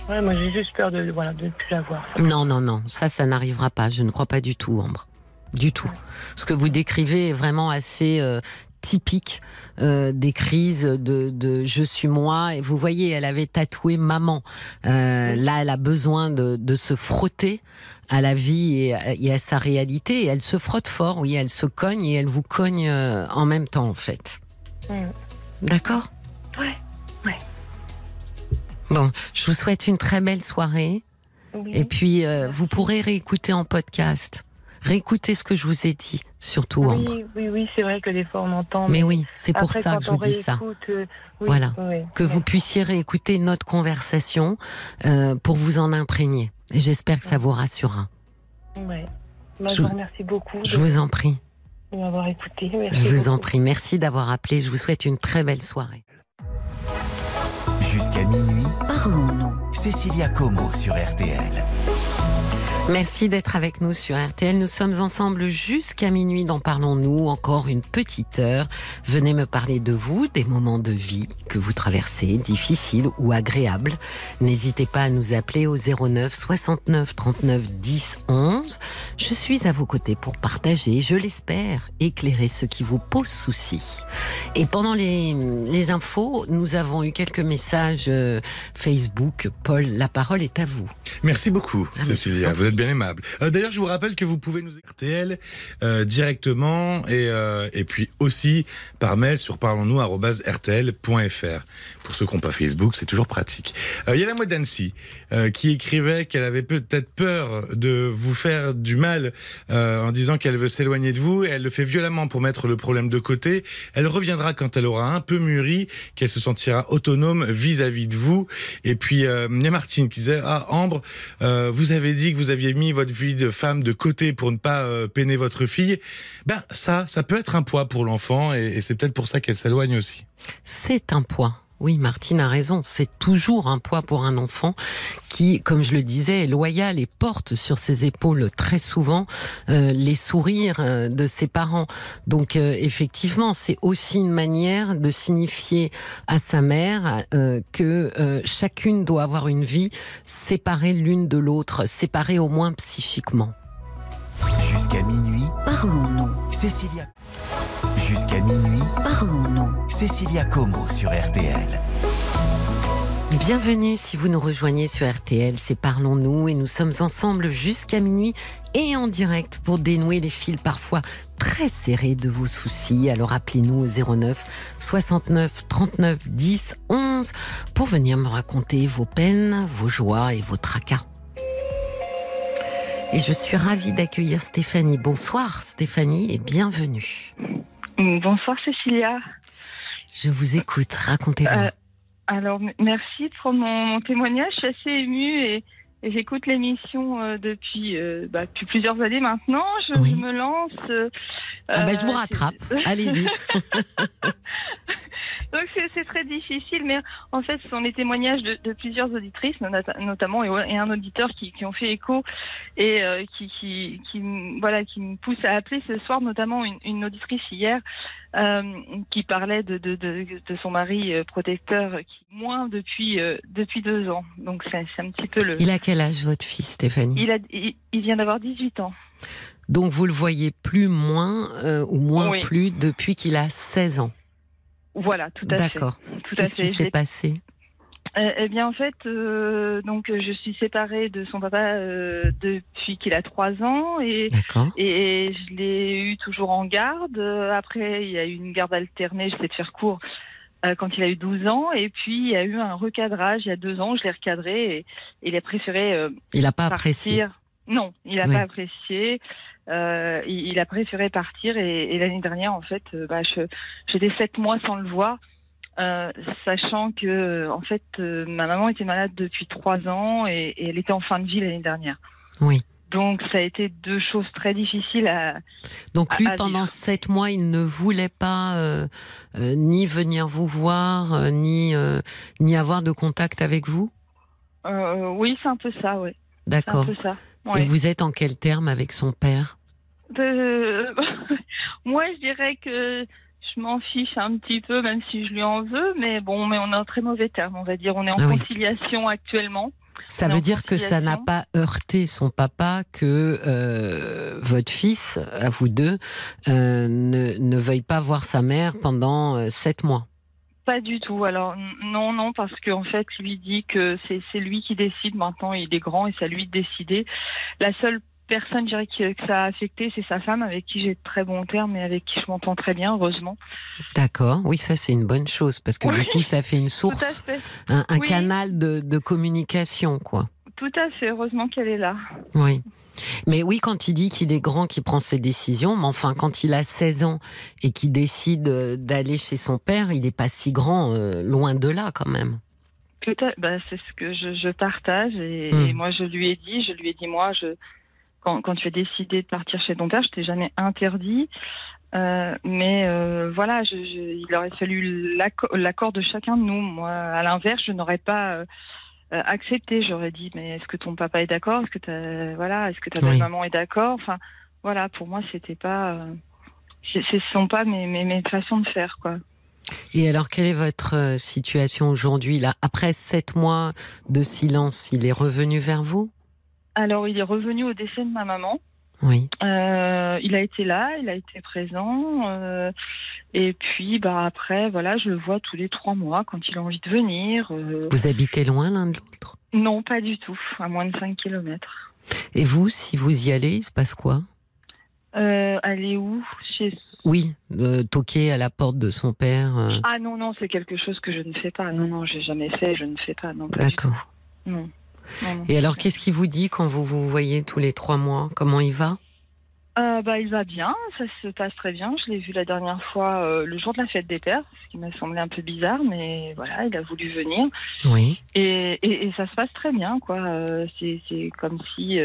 Ouais, moi j'ai juste peur de, voilà, de ne plus la voir. Non, non, non, ça, ça n'arrivera pas. Je ne crois pas du tout, Ambre. Du tout. Ce que vous décrivez est vraiment assez euh, typique euh, des crises de, de je suis moi. Et vous voyez, elle avait tatoué maman. Euh, là, elle a besoin de, de se frotter à la vie et à, et à sa réalité. Et elle se frotte fort, oui, elle se cogne et elle vous cogne euh, en même temps, en fait. Mm. D'accord? Ouais, ouais. Bon, je vous souhaite une très belle soirée. Oui. Et puis, euh, vous pourrez réécouter en podcast. Réécoutez ce que je vous ai dit, surtout Ambre. oui, oui, oui, c'est vrai que des fois on entend. Mais oui, c'est pour ça que je vous dis ça. euh, oui, Voilà. Que vous puissiez réécouter notre conversation euh, pour vous en imprégner. Et j'espère que ça vous rassurera. Ouais. Bah, Je je vous remercie beaucoup Je vous en prie. de m'avoir écouté. Merci Je vous en prie. Merci d'avoir appelé. Je vous souhaite une très belle soirée. Jusqu'à minuit, Parlons-nous. Cécilia Como sur RTL. Merci d'être avec nous sur RTL. Nous sommes ensemble jusqu'à minuit dans Parlons-nous, encore une petite heure. Venez me parler de vous, des moments de vie que vous traversez, difficiles ou agréables. N'hésitez pas à nous appeler au 09 69 39 10 11. Je suis à vos côtés pour partager, je l'espère, éclairer ce qui vous pose souci. Et pendant les, les infos, nous avons eu quelques messages euh, Facebook. Paul, la parole est à vous. Merci beaucoup, Ah, Cécilia. Vous bien aimable. Euh, D'ailleurs, je vous rappelle que vous pouvez nous RTL euh, directement et, euh, et puis aussi par mail sur parlons-nous@rtl.fr. Pour ceux qui n'ont pas Facebook, c'est toujours pratique. Il y a la moi d'Annecy qui écrivait qu'elle avait peut-être peur de vous faire du mal en disant qu'elle veut s'éloigner de vous. Et elle le fait violemment pour mettre le problème de côté. Elle reviendra quand elle aura un peu mûri, qu'elle se sentira autonome vis-à-vis de vous. Et puis il y a Martine qui disait ah Ambre, vous avez dit que vous aviez mis votre vie de femme de côté pour ne pas euh, peiner votre fille. Ben ça, ça peut être un poids pour l'enfant et, et c'est peut-être pour ça qu'elle s'éloigne aussi. C'est un poids. Oui, Martine a raison. C'est toujours un poids pour un enfant qui, comme je le disais, est loyal et porte sur ses épaules très souvent euh, les sourires euh, de ses parents. Donc, euh, effectivement, c'est aussi une manière de signifier à sa mère que chacune doit avoir une vie séparée l'une de l'autre, séparée au moins psychiquement. Jusqu'à minuit, Parlons-nous. Cécilia. Jusqu'à minuit, Parlons-nous. Cécilia Como sur RTL. Bienvenue si vous nous rejoignez sur RTL, c'est Parlons-nous et nous sommes ensemble jusqu'à minuit et en direct pour dénouer les fils parfois très serrés de vos soucis. Alors appelez-nous au 09 69 39 10 11 pour venir me raconter vos peines, vos joies et vos tracas. Et je suis ravie d'accueillir Stéphanie. Bonsoir Stéphanie et bienvenue. Bonsoir Cécilia. Je vous écoute, racontez-moi. Euh, Alors merci de prendre mon, mon témoignage. Je suis assez émue et, et j'écoute l'émission euh, depuis, euh, bah, depuis plusieurs années maintenant. Je, Oui. me lance. ah bah je vous rattrape, allez-y. [LAUGHS] [LAUGHS] Donc c'est très difficile, mais en fait, ce sont les témoignages de, de plusieurs auditrices, nota- notamment, et, et un auditeur qui, qui ont fait écho et euh, qui, qui, qui, me- voilà, qui me pousse à appeler ce soir, notamment une, une auditrice hier euh, qui parlait de, de, de, de son mari euh, protecteur qui moins depuis euh, depuis deux ans. Donc c'est c'est un petit peu le. Il a quel âge votre fils Stéphanie? Il, a, il, il vient d'avoir 18 ans. Donc vous le voyez plus moins euh, ou moins Oui. plus depuis qu'il a 16 ans? Voilà, tout à fait. D'accord. Qu'est-ce qui s'est passé Euh, eh bien, en fait, euh, donc je suis séparée de son papa euh, depuis qu'il a trois ans et. Et je l'ai eu toujours en garde. Euh, Après, il y a eu une garde alternée, j'essaie de faire court, euh, quand il a eu 12 ans. Et puis, il y a eu un recadrage il y a deux ans. Je l'ai recadré et, et il a préféré euh, Il n'a pas partir. apprécié. Non, il n'a pas apprécié. Euh, il, il a préféré partir. Et, et l'année dernière, en fait, euh, bah, j'étais sept mois sans le voir. euh, sachant que en fait euh, ma maman était malade depuis trois ans et, et elle était en fin de vie l'année dernière. Oui. Donc ça a été deux choses très difficiles à, Donc lui, à- pendant sept mois, il ne voulait pas euh, euh, ni venir vous voir, euh, ni ni avoir de contact avec vous? Oui, c'est un peu ça, oui. C'est un D'accord. peu ça. Et vous êtes en quel terme avec son père? Euh, [LAUGHS] moi, je dirais que je m'en fiche un petit peu, même si je lui en veux, mais bon, mais on est en très mauvais terme, on va dire. On est en Ah oui. conciliation actuellement. Ça On veut dire que ça n'a pas heurté son papa que euh, votre fils, à vous deux, euh, ne, ne veuille pas voir sa mère pendant sept mois. Pas du tout. Alors non, non, parce qu'en fait, lui dit que c'est lui qui décide maintenant. Il est grand et c'est à lui de décider. La seule personne, je dirais, que, ça a affecté, c'est sa femme, avec qui j'ai de très bons termes et avec qui je m'entends très bien, heureusement. D'accord. Oui, ça c'est une bonne chose parce que du coup, ça fait une [LAUGHS] source, fait. un, un Oui. canal de, de communication, quoi. Tout à fait. Heureusement qu'elle est là. Oui. Mais oui, quand il dit qu'il est grand, qu'il prend ses décisions, mais enfin, quand il a 16 ans et qu'il décide euh, d'aller chez son père, il n'est pas si grand, euh, loin de là quand même. Tout à- bah, c'est ce que je, je partage et, Hmm. et moi je lui ai dit, je lui ai dit moi, je, quand, quand tu as décidé de partir chez ton père, je t'ai jamais interdit, Euh, mais euh, voilà, je, je- il aurait fallu l'acco- l'accord de chacun de nous. Moi, à l'inverse, je n'aurais pas euh, accepté. J'aurais dit, mais est-ce que ton papa est d'accord? Est-ce que ta voilà, est-ce que ta Oui. maman est d'accord? Enfin, voilà, pour moi, c'était pas, euh, ce sont pas mes, mes, mes façons de faire quoi. Et alors, quelle est votre euh, situation aujourd'hui là Après sept mois de silence, il est revenu vers vous? Alors, il est revenu au décès de ma maman. Oui. Euh, il a été là, il a été présent. euh, et puis, bah après, voilà, je le vois tous les trois mois quand il a envie de venir. euh, Vous habitez loin l'un de l'autre? Non, pas du tout, à moins de 5 kilomètres. Et vous, si vous y allez, il se passe quoi? Aller où? Chez... Oui, toquer à la porte de son père. Ah non, non, c'est quelque chose que je ne fais pas. Non, non, j'ai jamais fait, je ne fais pas. Non, pas. D'accord. Non. Et alors, qu'est-ce qu'il vous dit quand vous vous voyez tous les trois mois? Comment il va? Euh, bah, il va bien, ça se passe très bien. Je l'ai vu la dernière fois euh, le jour de la fête des pères, ce qui m'a semblé un peu bizarre, mais voilà, il a voulu venir. Oui. Et, et, et ça se passe très bien, quoi. Euh, c'est, comme si,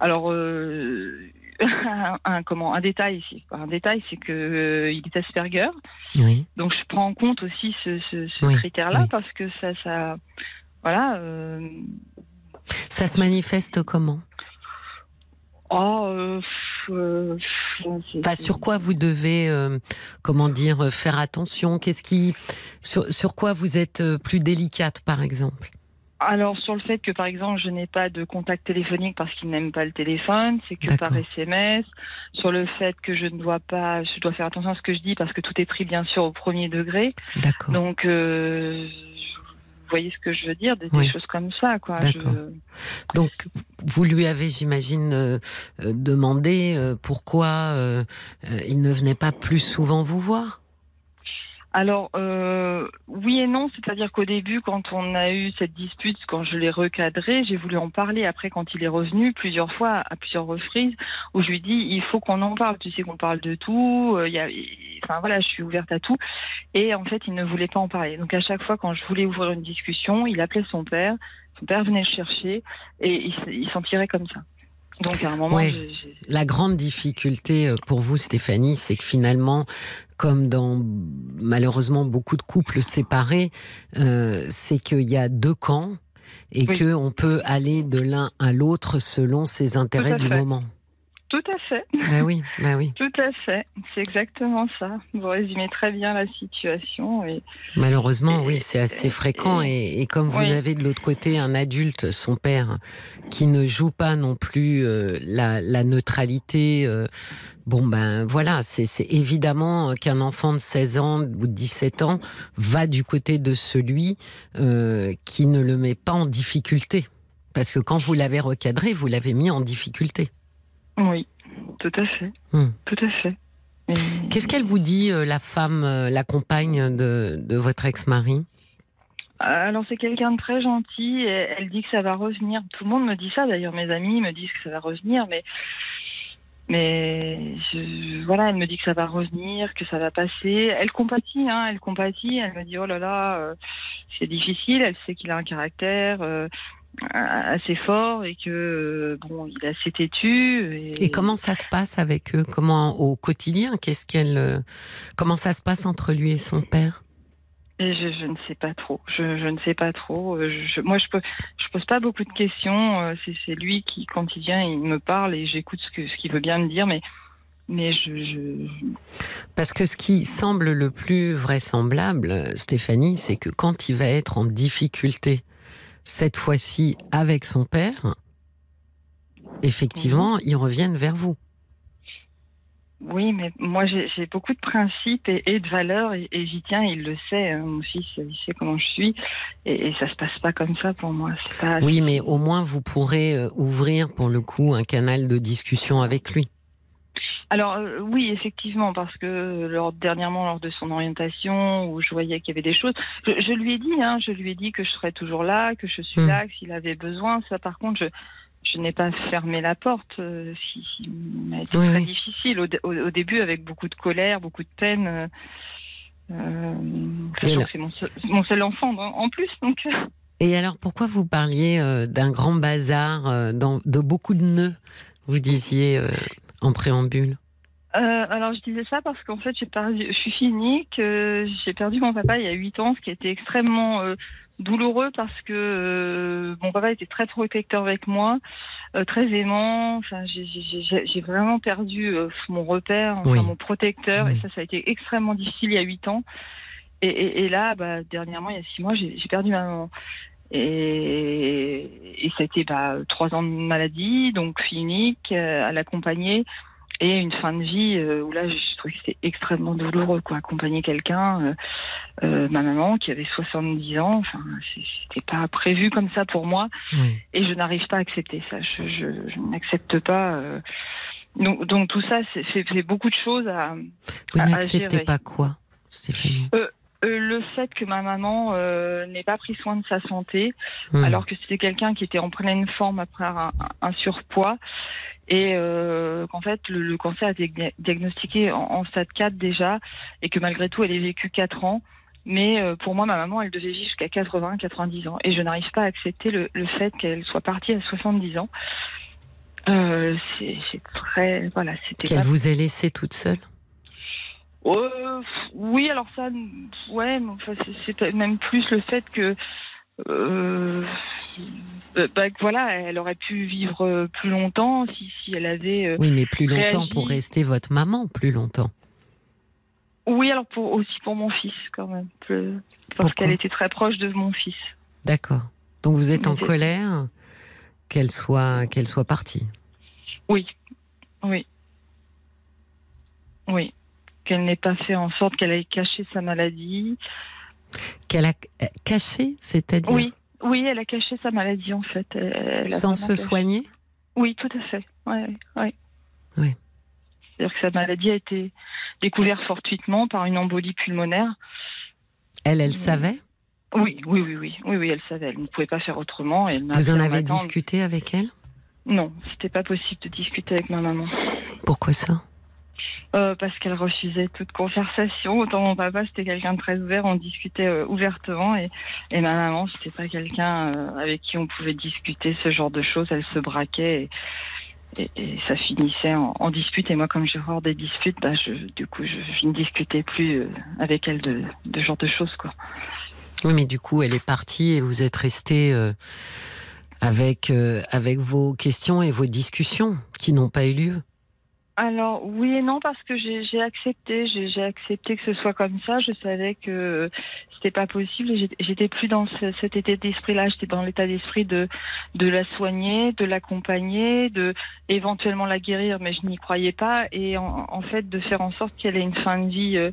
alors, [LAUGHS] un, un- comment, un détail ici. Un détail, c'est que euh, il est Asperger, Oui. donc je prends en compte aussi ce, ce, ce Oui, critère-là oui. parce que ça, ça, voilà. euh, Ça se manifeste comment? Oh, euh, euh, Enfin, sur quoi vous devez, euh, comment dire, faire attention? Qu'est-ce qui, sur, sur quoi vous êtes plus délicate, par exemple? Alors sur le fait que par exemple je n'ai pas de contact téléphonique parce qu'il n'aime pas le téléphone, c'est que par. SMS. Sur le fait que je ne dois pas, je dois faire attention à ce que je dis parce que tout est pris bien sûr au premier degré. D'accord. Donc voyez ce que je veux dire, des, choses comme ça quoi. D'accord. Je- Donc, vous lui avez, j'imagine, euh, euh, demandé euh, pourquoi il ne venait pas plus souvent vous voir? Alors euh, oui et non, c'est-à-dire qu'au début, quand on a eu cette dispute, quand je l'ai recadré, j'ai voulu en parler. Après, quand il est revenu plusieurs fois, à plusieurs reprises, où je lui dis il faut qu'on en parle. Tu sais qu'on parle de tout. euh, il y a, enfin voilà, je suis ouverte à tout. Et en fait, il ne voulait pas en parler. Donc à chaque fois, quand je voulais ouvrir une discussion, il appelait son père. Son père venait le chercher et il, s'en tirait comme ça. Donc à un moment, Ouais. j'ai- La grande difficulté euh, pour vous, Stéphanie, c'est que finalement, comme dans malheureusement beaucoup de couples séparés, euh, c'est qu'il y a deux camps et Oui. que on peut aller de l'un à l'autre selon ses intérêts du moment. Tout à fait. Bah oui, bah oui. Tout à fait. C'est exactement ça. Vous résumez très bien la situation. Et... Malheureusement, Et- oui, c'est assez et- fréquent. Et, comme vous Oui. avez de l'autre côté un adulte, son père, qui ne joue pas non plus euh, la, la neutralité, euh, bon ben voilà, c'est c'est évidemment qu'un enfant de 16 ans ou de 17 ans va du côté de celui euh, qui ne le met pas en difficulté. Parce que quand vous l'avez recadré, vous l'avez mis en difficulté. Oui, tout à fait. Hmm. Tout à fait. Et- Qu'est-ce qu'elle vous dit, euh, la femme, euh, la compagne de, de votre ex-mari? Alors c'est quelqu'un de très gentil. Et elle dit que ça va revenir. Tout le monde me dit ça. D'ailleurs, mes amis me disent que ça va revenir, mais mais je- voilà, elle me dit que ça va revenir, que ça va passer. Elle compatit, hein, elle compatit. Elle me dit oh là là, euh, c'est difficile. Elle sait qu'il a un caractère. euh, assez fort et que euh, bon il est assez têtu et, Et comment ça se passe avec eux? Comment au quotidien Qu'est-ce qu'elle euh, Comment ça se passe entre lui et son père? Et je, je ne sais pas trop. Je, je ne sais pas trop. Euh, Je, moi, je peux, je pose pas beaucoup de questions. Euh, C'est, c'est lui qui, quand il vient, il me parle et j'écoute ce que, ce qu'il veut bien me dire, mais, mais je, je, Parce que ce qui semble le plus vraisemblable, Stéphanie, c'est que quand il va être en difficulté, cette fois-ci avec son père, effectivement, ils reviennent vers vous. oui, mais moi, j'ai, beaucoup de principes et, et de valeurs et, et j'y tiens. Il le sait. hein, mon fils, il sait comment je suis et, et ça se passe pas comme ça pour moi. Pas. Oui, mais au moins vous pourrez euh, ouvrir pour le coup un canal de discussion avec lui. Alors euh, oui, effectivement, parce que lors, dernièrement, lors de son orientation, où je voyais qu'il y avait des choses, je, je lui ai dit, hein, je lui ai dit que je serais toujours là, que je suis Mm. là, que s'il avait besoin. Ça, par contre, je, je n'ai pas fermé la porte. euh, si, si, m'a été Oui, très oui. difficile au, dé- au, au début, avec beaucoup de colère, beaucoup de peine. Euh, euh, c'est mon seul, mon seul enfant en en plus, donc. euh, Et alors, pourquoi vous parliez euh, d'un grand bazar, euh, dans, de beaucoup de nœuds, vous disiez euh, en préambule Euh, alors je disais ça parce qu'en fait j'ai perdu, je suis cynique, euh, j'ai perdu mon papa il y a 8 ans, ce qui était extrêmement euh, douloureux parce que euh, mon papa était très protecteur avec moi, très aimant. Enfin j'ai- vraiment perdu mon repère, enfin, Oui. mon protecteur Oui. et ça ça a été extrêmement difficile il y a 8 ans. Et, et, et là bah, dernièrement il y a 6 mois j'ai j'ai perdu ma maman. Et, et été bah, trois ans de maladie, donc clinique, euh, à l'accompagner et une fin de vie euh, où là je trouvais que c'était extrêmement douloureux quoi accompagner quelqu'un euh, euh, ma maman qui avait 70 ans enfin c'était pas prévu comme ça pour moi Oui. et je n'arrive pas à accepter ça je, je, je n'accepte pas euh. donc, donc tout ça c'est beaucoup de choses à Vous n'acceptez pas quoi, Stéphanie? Euh, le fait que ma maman euh, n'ait pas pris soin de sa santé Hmm. alors que c'était quelqu'un qui était en pleine forme après un, un surpoids et euh, qu'en fait le, le cancer a été dia- diagnostiqué en, en stade 4 déjà et que malgré tout elle ait vécu 4 ans. Mais euh, pour moi ma maman elle devait vivre jusqu'à 80 90 ans. Et je n'arrive pas à accepter le, le fait qu'elle soit partie à 70 ans. Euh, c'est c'est très voilà c'était Qu'elle pas vous ait laissé toute seule euh, oui, alors ça, ouais, enfin, c'est- même plus le fait que, euh, euh, bah, voilà, elle aurait pu vivre plus longtemps si, si elle avait. euh, Oui, mais plus longtemps réagi. pour rester votre maman, plus longtemps. Oui, alors pour, aussi pour mon fils quand même, plus- parce qu'elle était très proche de mon fils. D'accord. Donc vous êtes en colère qu'elle soit, qu'elle soit partie? Oui, oui, oui, qu'elle n'ait pas fait en sorte qu'elle ait caché sa maladie. Qu'elle a euh, caché, c'est-à-dire? Oui, oui, elle a caché sa maladie en fait. Elle- sans se caché. soigner? Oui, tout à fait. Ouais, ouais. Oui. C'est-à-dire que sa maladie a été découverte fortuitement par une embolie pulmonaire. Elle, elle savait? Oui, oui, oui, oui, oui, oui, elle savait. Elle ne pouvait pas faire autrement. et Elle Vous en avez discuté avec elle? Non, c'était pas possible de discuter avec ma maman. Pourquoi ça? Euh, parce qu'elle refusait toute conversation. Autant mon papa, c'était quelqu'un de très ouvert, on discutait euh, ouvertement. Et, ma maman, c'était pas quelqu'un euh, avec qui on pouvait discuter ce genre de choses. Elle se braquait et, ça finissait en, dispute. Et moi, comme j'ai horreur des disputes, bah, je, du coup, je, ne discutais plus avec elle de, ce genre de choses. Quoi. Oui, mais du coup, elle est partie et vous êtes resté avec, avec vos questions et vos discussions qui n'ont pas eu lieu. Alors oui et non parce que j'ai accepté, j'ai accepté que ce soit comme ça. Je savais que c'était pas possible j'étais plus dans ce- cet état d'esprit-là. J'étais dans l'état d'esprit de de la soigner, de l'accompagner, de éventuellement la guérir, mais je n'y croyais pas et en, en fait de faire en sorte qu'elle ait une fin de vie euh,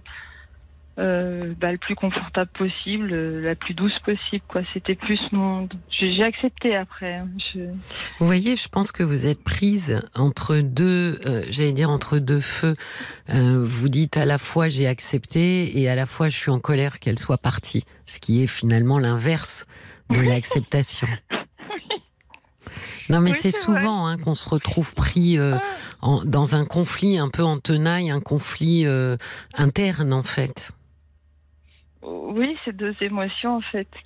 euh, bah, le plus confortable possible, euh, la plus douce possible. Quoi, c'était plus mon. J'ai accepté après. hein. Je... Vous voyez, je pense que vous êtes prise entre deux, euh, j'allais dire entre deux feux. Euh, vous dites à la fois j'ai accepté et à la fois je suis en colère qu'elle soit partie, ce qui est finalement l'inverse de [LAUGHS] l'acceptation. Non, mais Oui, c'est souvent hein, qu'on se retrouve pris euh, en- dans un conflit un peu en tenaille, un conflit euh, interne en fait. Oui, c'est deux émotions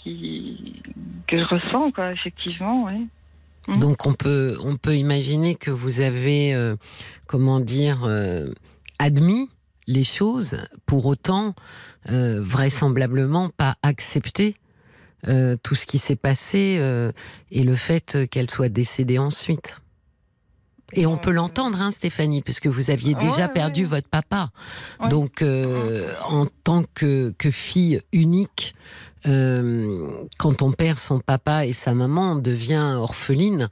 qui que je ressens quoi, effectivement, oui. Mhm. Donc on peut on peut imaginer que vous avez euh, comment dire euh, admis les choses, pour autant euh, vraisemblablement pas accepté tout ce qui s'est passé et le fait qu'elle soit décédée ensuite. Et on Euh, peut l'entendre, hein, Stéphanie, puisque vous aviez Ouais, déjà ouais. perdu votre papa. Ouais. Donc, euh, en tant que, que fille unique, euh, quand on perd son papa et sa maman, on devient orpheline.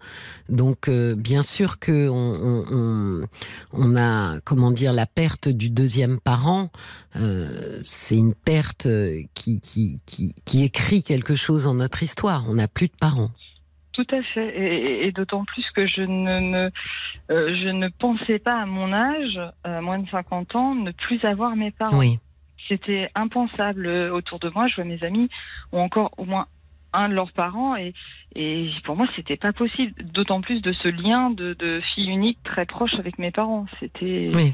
Donc, euh, bien sûr que on, on, on- on a, comment dire, la perte du deuxième parent. euh, c'est une perte euh, qui, qui, qui, qui écrit quelque chose en notre histoire. On n'a plus de parents. Tout à fait, et, d'autant plus que je ne me, euh, je ne pensais pas à mon âge, moins de 50 ans, ne plus avoir mes parents. Oui. C'était impensable autour de moi. Je vois mes amis ont encore au moins un de leurs parents et, et pour moi c'était pas possible. D'autant plus de ce lien de, de fille unique très proche avec mes parents. C'était Oui.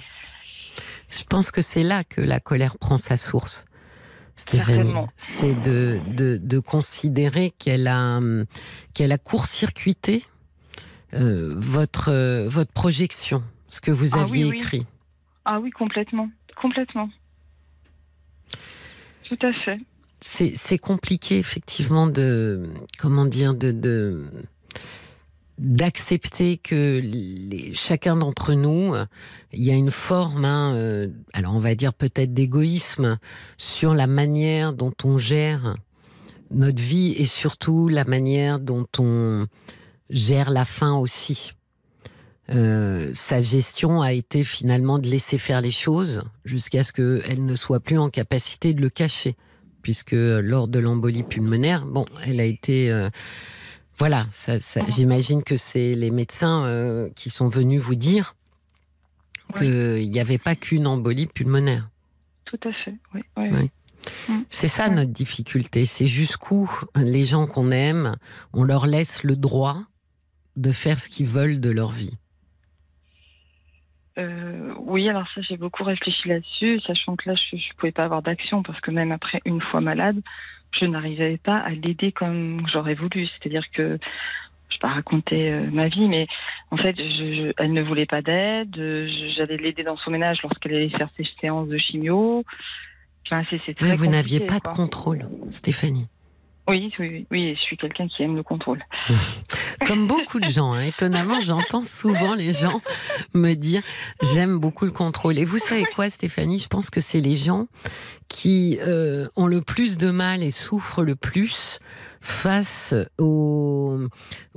Je pense que c'est là que la colère prend sa source, Stéphanie. C'est de, de, de considérer qu'elle a, qu'elle a court-circuité euh, votre, euh, votre projection, ce que vous Ah aviez oui. écrit. ah oui complètement, complètement. Tout à fait. C'est c'est compliqué, effectivement, de. Comment dire de, de d'accepter que chacun d'entre nous, euh, il y a une forme, hein, euh, alors on va dire peut-être d'égoïsme sur la manière dont on gère notre vie et surtout la manière dont on gère la fin aussi. Euh, sa gestion a été finalement de laisser faire les choses jusqu'à ce qu'elle ne soit plus en capacité de le cacher, puisque lors de l'embolie pulmonaire, bon, elle a été euh, voilà, ça, ça- j'imagine que c'est les médecins euh, qui sont venus vous dire qu'il n'y avait pas qu'une embolie pulmonaire. Tout à fait. Oui, oui, Oui. Mm. C'est ça notre difficulté, c'est jusqu'où les gens qu'on aime, on leur laisse le droit de faire ce qu'ils veulent de leur vie. Euh, oui, alors ça, j'ai beaucoup réfléchi là-dessus, sachant que là, je ne pouvais pas avoir d'action parce que même après une fois malade, je n'arrivais pas à l'aider comme j'aurais voulu. C'est-à-dire que je vais pas raconter euh, ma vie, mais en fait, je, je- elle ne voulait pas d'aide. J'allais l'aider dans son ménage lorsqu'elle allait faire ses séances de chimio. Enfin, très Mais vous n'aviez pas de contrôle, Stéphanie. Oui, oui, oui, je suis quelqu'un qui aime le contrôle. [LAUGHS] Comme beaucoup de gens, hein. étonnamment, j'entends souvent les gens me dire j'aime beaucoup le contrôle. Et vous savez quoi, Stéphanie? Je pense que c'est les gens qui euh, ont le plus de mal et souffrent le plus face aux,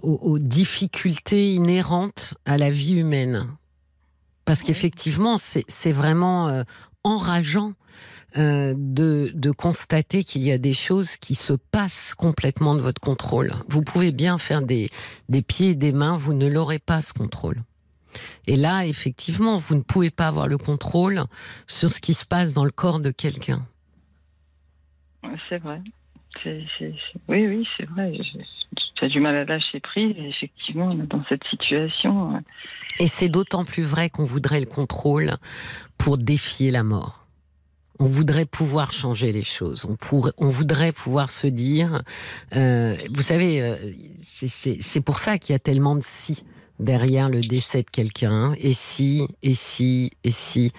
aux, aux difficultés inhérentes à la vie humaine. Parce qu'effectivement, c'est c'est vraiment euh, enrageant euh, de, de constater qu'il y a des choses qui se passent complètement de votre contrôle. Vous pouvez bien faire des, des pieds et des mains, vous ne l'aurez pas ce contrôle. Et là, effectivement, vous ne pouvez pas avoir le contrôle sur ce qui se passe dans le corps de quelqu'un. C'est vrai. C'est- Oui, oui, c'est vrai. As du mal à lâcher prise. Effectivement, on est dans cette situation. Et c'est d'autant plus vrai qu'on voudrait le contrôle pour défier la mort. On voudrait pouvoir changer les choses. On, pourrait, on voudrait pouvoir se dire, euh, vous savez, euh, c'est- pour ça qu'il y a tellement de si derrière le décès de quelqu'un. Et si, et si, et si.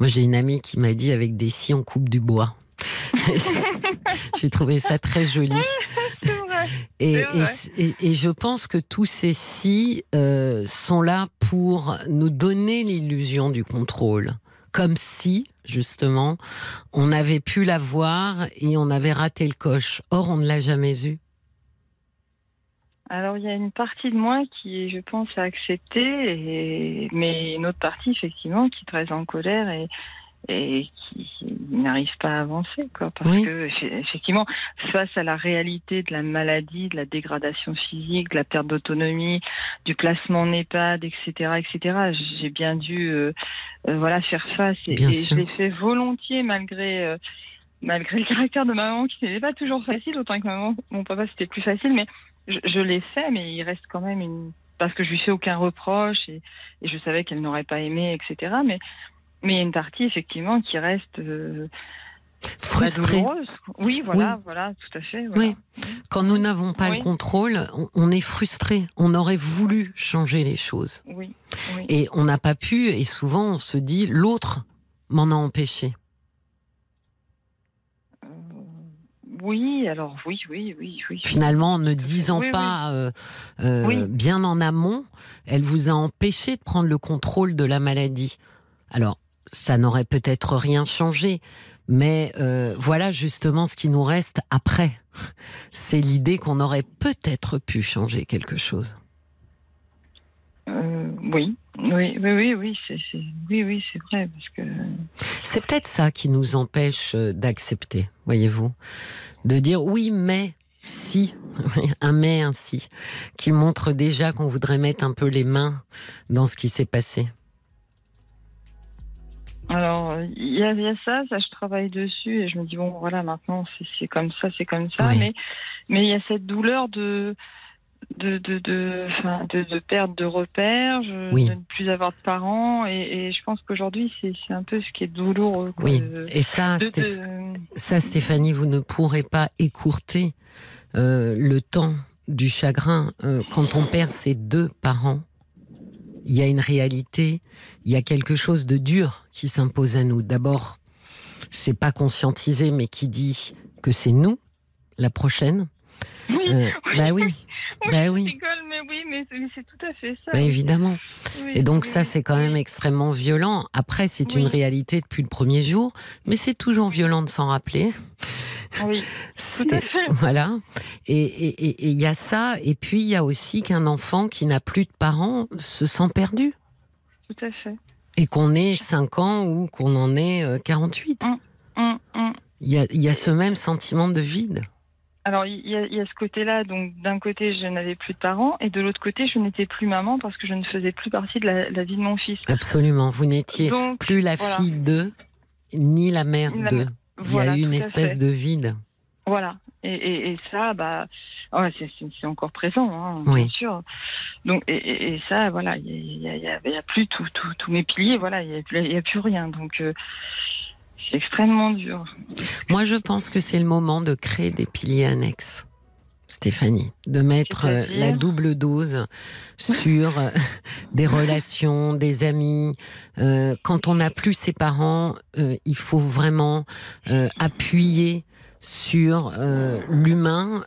Moi, j'ai une amie qui m'a dit avec des si on coupe du bois. [LAUGHS] j'ai trouvé ça très joli. [LAUGHS] Vrai. et- et- et je pense que tous ces si euh, sont là pour nous donner l'illusion du contrôle. Comme si, justement, on avait pu l'avoir et on avait raté le coche. Or, on ne l'a jamais eu. Alors, il y a une partie de moi qui, je pense, a accepté, mais une autre partie, effectivement, qui est très en colère et, et qui n'arrive pas à avancer. Quoi, parce Oui. que, eff- effectivement, face à la réalité de la maladie, de la dégradation physique, de la perte d'autonomie, du placement en EHPAD, etc., etc., j'ai bien dû euh, euh, voilà, faire face. Et, je l'ai fait volontiers, malgré... euh, Malgré le caractère de ma maman qui n'était pas toujours facile, autant que maman, mon papa c'était plus facile, mais je, je l'ai fait, mais il reste quand même une. Parce que je lui fais aucun reproche et, et je savais qu'elle n'aurait pas aimé, etc. Mais mais il y a une partie effectivement qui reste euh, Frustré. douloureuse. Oui, voilà, voilà, tout à fait. voilà. Oui. Quand nous n'avons pas Oui. le contrôle, on, est frustré. On aurait voulu changer les choses. Oui. Et on n'a pas pu, et souvent on se dit, l'autre m'en a empêché. Euh, oui, alors oui, oui, oui, oui. Finalement, en ne disant pas euh, euh, bien en amont, elle vous a empêché de prendre le contrôle de la maladie. Alors, ça n'aurait peut-être rien changé, mais euh, voilà justement ce qui nous reste après. C'est l'idée qu'on aurait peut-être pu changer quelque chose. Euh, oui, oui, oui, oui, oui, c'est, oui, oui, vrai parce que C'est peut-être ça qui nous empêche euh, d'accepter, voyez-vous. De dire oui, mais si, [LAUGHS] un mais, un si, qui montre déjà qu'on voudrait mettre un peu les mains dans ce qui s'est passé. Alors, il y, a, il y a ça, ça je travaille dessus et je me dis bon voilà maintenant c'est comme ça, c'est comme ça, Oui. mais mais il y a cette douleur de de de de, de, de perte de repères, je- Oui. de ne plus avoir de parents et, et je pense qu'aujourd'hui c'est un peu ce qui est douloureux. Oui, de- et ça, de- Stéph- ça, Stéphanie, vous ne pourrez pas écourter euh, le temps du chagrin. Euh, quand on perd ses deux parents, il y a une réalité, il y a quelque chose de dur qui s'impose à nous. D'abord, c'est pas conscientisé, mais qui dit que c'est nous, la prochaine. Oui, Euh, oui, bah oui, oui, bah oui. mais oui, mais c'est tout à fait ça. bah évidemment. Oui, Et donc oui, ça, oui, c'est quand même oui. extrêmement violent. Après, c'est une Oui. réalité depuis le premier jour, mais c'est toujours violent de s'en rappeler. Oui, C'est- [LAUGHS] tout à fait. Voilà. Et il y a ça. Et puis, il y a aussi qu'un enfant qui n'a plus de parents se sent perdu. Tout à fait. Et qu'on ait 5 ans ou qu'on en ait euh, 48. Hum, hum. Il y a, il y a ce même sentiment de vide. Alors, il y, a- il y a ce côté-là. Donc, d'un côté, je n'avais plus de parents, et de l'autre côté, je n'étais plus maman parce que je ne faisais plus partie de la, la vie de mon fils. Absolument. Vous n'étiez plus la voilà. fille d'eux, ni la mère d'eux. Il y a eu une espèce fait. de vide. Voilà. Et, et, et ça, bah, ouais, c'est- encore présent, hein, Oui. bien sûr. Donc, et, ça, voilà, il y a, plus tous mes piliers, voilà, il n'y a, a plus rien. Donc, euh, c'est extrêmement dur. Moi, je pense que c'est le moment de créer des piliers annexes. Stéphanie, de mettre euh, la double dose sur euh, [LAUGHS] des relations, des amis. Euh, quand on n'a plus ses parents, euh, il faut vraiment euh, appuyer sur l'humain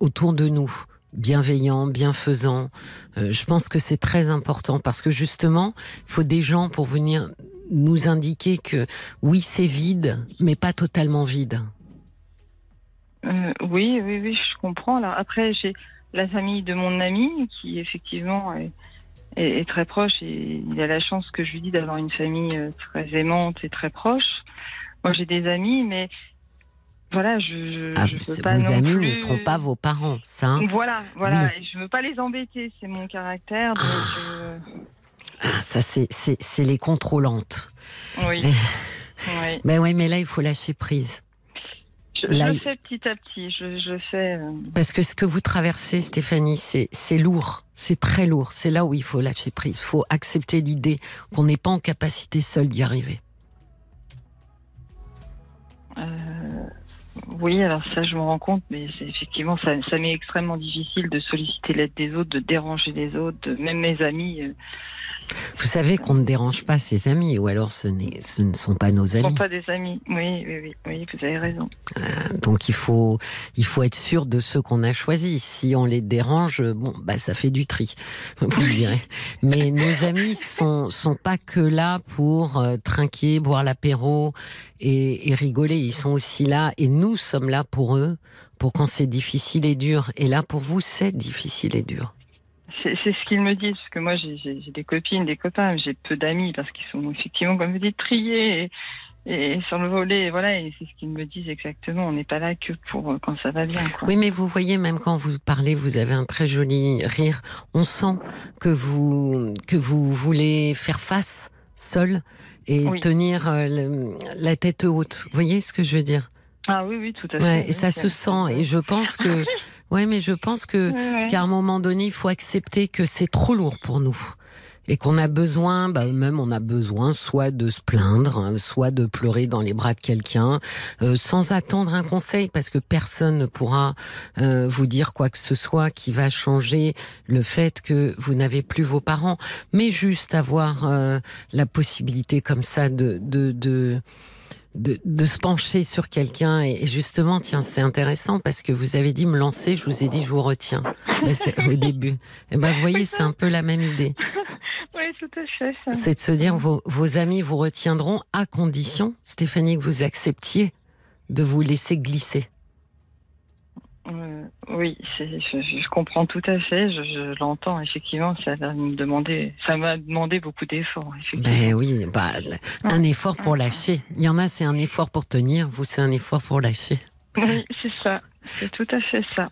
autour de nous, bienveillant, bienfaisant. Euh, je pense que c'est très important parce que justement, il faut des gens pour venir nous indiquer que oui, c'est vide, mais pas totalement vide. Euh, oui, oui, oui, je comprends. Alors, après, j'ai la famille de mon ami qui, effectivement, est, est- est très proche et il a la chance que je lui dis d'avoir une famille euh, très aimante et très proche. Moi, j'ai des amis, mais voilà, je, je, Ah, je peux pas vos non amis plus... ne seront pas vos parents, ça. hein. Voilà, voilà. Et je veux pas les embêter, c'est mon caractère. Donc, euh, Ah, ça, c'est, les contrôlantes. oui. Eh. oui. Ben oui, mais là, il faut lâcher prise. Je, je Là, le fais petit à petit. Je, fais. euh, Parce que ce que vous traversez, Stéphanie, c'est, lourd. C'est très lourd. C'est là où il faut lâcher prise. Il faut accepter l'idée qu'on n'est pas en capacité seul d'y arriver. Euh, oui, alors ça, je me rends compte, mais effectivement, ça, ça m'est extrêmement difficile de solliciter l'aide des autres, de déranger les autres, de, même mes amis. euh, Vous savez qu'on ne dérange pas ses amis, ou alors ce, ne sont pas nos Ce ne amis. sont pas des amis. Oui, oui, oui, oui, vous avez raison. Donc il faut, il faut être sûr de ceux qu'on a choisis. Si on les dérange, bon, bah ça fait du tri, [LAUGHS] vous me direz. Mais nos amis sont sont pas que là pour euh, trinquer, boire l'apéro et, et rigoler. Ils sont aussi là et nous sommes là pour eux, pour quand c'est difficile et dur. Et là pour vous, c'est difficile et dur. C'est ce qu'ils me disent, parce que moi j'ai- des copines, des copains, mais j'ai peu d'amis parce qu'ils sont effectivement, comme vous dites, triés et, et sur le volet, et voilà, et c'est ce qu'ils me disent exactement. On n'est pas là que pour euh, quand ça va bien, quoi. Oui, mais vous voyez, même quand vous parlez, vous avez un très joli rire. On sent que vous, que vous voulez faire face seul et Oui. tenir euh, la tête haute. Vous voyez ce que je veux dire? Ah oui, oui, tout à fait. ouais, oui, Et ça se sent. Et je pense que, [LAUGHS] ouais, mais je pense que ouais. qu'à un moment donné, il faut accepter que c'est trop lourd pour nous. Et qu'on a besoin, bah, même on a besoin soit de se plaindre, hein, soit de pleurer dans les bras de quelqu'un, euh, sans attendre un conseil, parce que personne ne pourra euh, vous dire quoi que ce soit qui va changer le fait que vous n'avez plus vos parents, mais juste avoir euh, la possibilité comme ça de de, de de, de se pencher sur quelqu'un et justement, tiens, c'est intéressant parce que vous avez dit me lancer, je vous ai dit je vous retiens Ben, c'est au [LAUGHS] début. Et ben, vous voyez, c'est un peu la même idée. [LAUGHS] Oui, tout à fait. ça. C'est de se dire vos, vos amis vous retiendront à condition, Stéphanie, que vous acceptiez de vous laisser glisser. Euh, oui, je, je comprends tout à fait. Je, je l'entends effectivement. Ça va me demander, ça m'a demandé beaucoup d'efforts. Ben oui, bah, un effort pour lâcher. Il y en a, c'est un effort pour tenir. Vous, c'est un effort pour lâcher. Oui, c'est ça. C'est tout à fait ça.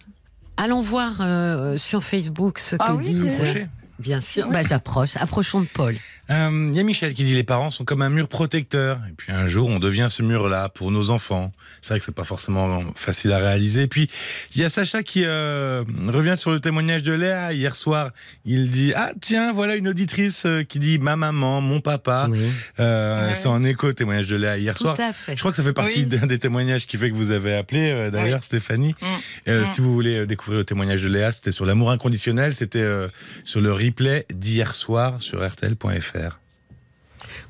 Allons voir euh, sur Facebook ce Ah que oui, disent. Bien sûr. Oui. Bah, j'approche. Approchons de Paul. Euh, Il y a Michel qui dit les parents sont comme un mur protecteur. Et puis un jour, on devient ce mur-là pour nos enfants. C'est vrai que c'est pas forcément facile à réaliser. Et puis il y a Sacha qui euh, revient sur le témoignage de Léa hier soir. Il dit ah tiens voilà une auditrice euh, qui dit ma maman, mon papa. Oui. Euh, Ouais. C'est en écho au témoignage de Léa hier Tout soir. à fait. Je crois que ça fait partie Oui. d'un des témoignages qui fait que vous avez appelé euh, d'ailleurs Stéphanie. Mm. Euh, Mm. Si vous voulez euh, découvrir le témoignage de Léa, c'était sur l'amour inconditionnel. C'était euh, sur le replay d'hier soir sur RTL.fr.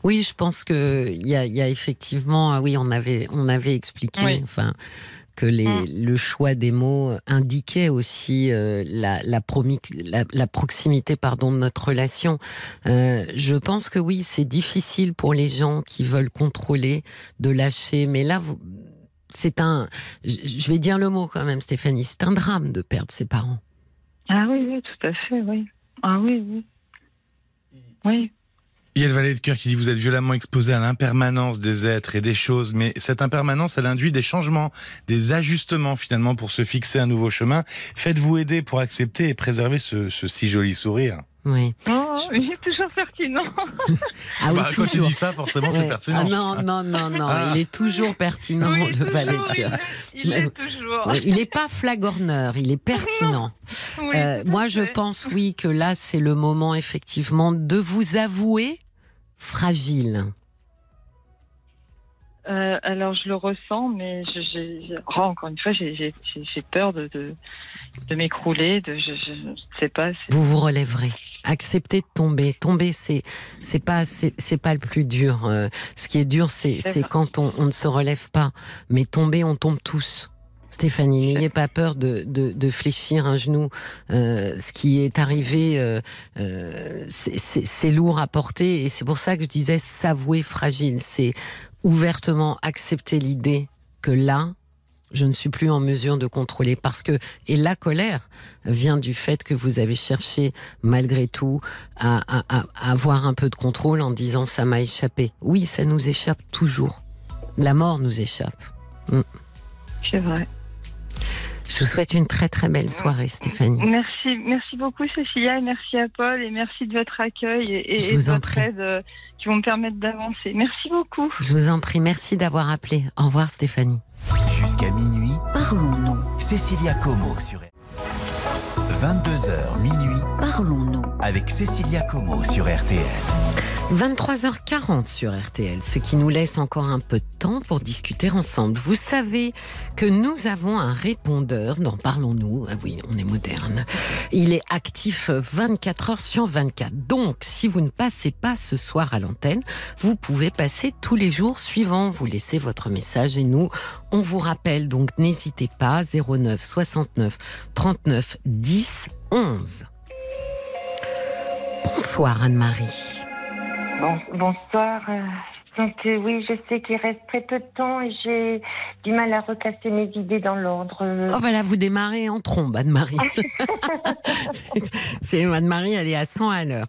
Oui, je pense que il y a, y a effectivement, ah oui, on avait, on avait expliqué, Oui. enfin, que les, Mm. le choix des mots indiquait aussi euh, la, la, promi- la, la proximité, pardon, de notre relation. Euh, je pense que oui, c'est difficile pour les gens qui veulent contrôler de lâcher, mais là, vous, c'est un, je je vais dire le mot quand même, Stéphanie, c'est un drame de perdre ses parents. Ah oui, oui, tout à fait, oui. Ah oui, oui. Oui. Il y a le valet de cœur qui dit vous êtes violemment exposé à l'impermanence des êtres et des choses, mais cette impermanence, elle induit des changements, des ajustements finalement pour se fixer un nouveau chemin. Faites-vous aider pour accepter et préserver ce, ce si joli sourire. Oui. Oh, il est toujours pertinent. [LAUGHS] Ah oui, Bah, quand il toujours. dit ça, forcément, c'est pertinent. Ah non, non, non, non, Ah. il est toujours pertinent, Oui, le valet toujours, de cœur. Il est, il est toujours. Il n'est pas flagorneur, il est pertinent. Oui, Euh, moi, je pense, oui, que là, c'est le moment, effectivement, de vous avouer fragile. Euh, alors, je le ressens, mais je, oh, encore une fois, j'ai, peur de, de, de m'écrouler. De, je, je sais pas. Vous vous relèverez. Acceptez de tomber. Tomber, c'est c'est pas c'est pas le plus dur. Euh, ce qui est dur, c'est quand on, on ne se relève pas. Mais tomber, on tombe tous. Stéphanie, n'ayez pas peur de, de, de fléchir un genou. Euh, ce qui est arrivé, euh, euh, c'est- lourd à porter et c'est pour ça que je disais s'avouer fragile. C'est ouvertement accepter l'idée que là, je ne suis plus en mesure de contrôler parce que et la colère vient du fait que vous avez cherché malgré tout à, à- avoir un peu de contrôle en disant ça m'a échappé. Oui, ça nous échappe toujours. La mort nous échappe. C'est vrai. Je vous souhaite une très très belle soirée, Stéphanie. Merci, merci beaucoup Cécilia, et merci à Paul et merci de votre accueil et, de en votre prie. aide euh, qui vont me permettre d'avancer. Merci beaucoup. Je vous en prie, merci d'avoir appelé. Au revoir, Stéphanie. Jusqu'à minuit, Parlons-nous. Cécilia Como sur 22h minuit Parlons-nous. avec Cécilia Como sur RTL. 23h40 sur RTL, ce qui nous laisse encore un peu de temps pour discuter ensemble. Vous savez que nous avons un répondeur dans Parlons-nous. Ah oui, on est moderne. Il est actif 24 heures sur 24. Donc, si vous ne passez pas ce soir à l'antenne, vous pouvez passer tous les jours suivants. Vous laissez votre message et nous, on vous rappelle. Donc, n'hésitez pas. 09 69 39 10 11. Bonsoir Anne-Marie. Bon, bonsoir. Donc euh, oui, je sais qu'il reste très peu de temps et j'ai du mal à recasser mes idées dans l'ordre. Oh bah là, vous démarrez en trombe, Anne-Marie. [LAUGHS] [LAUGHS] C'est- Anne-Marie, elle est à 100 à l'heure.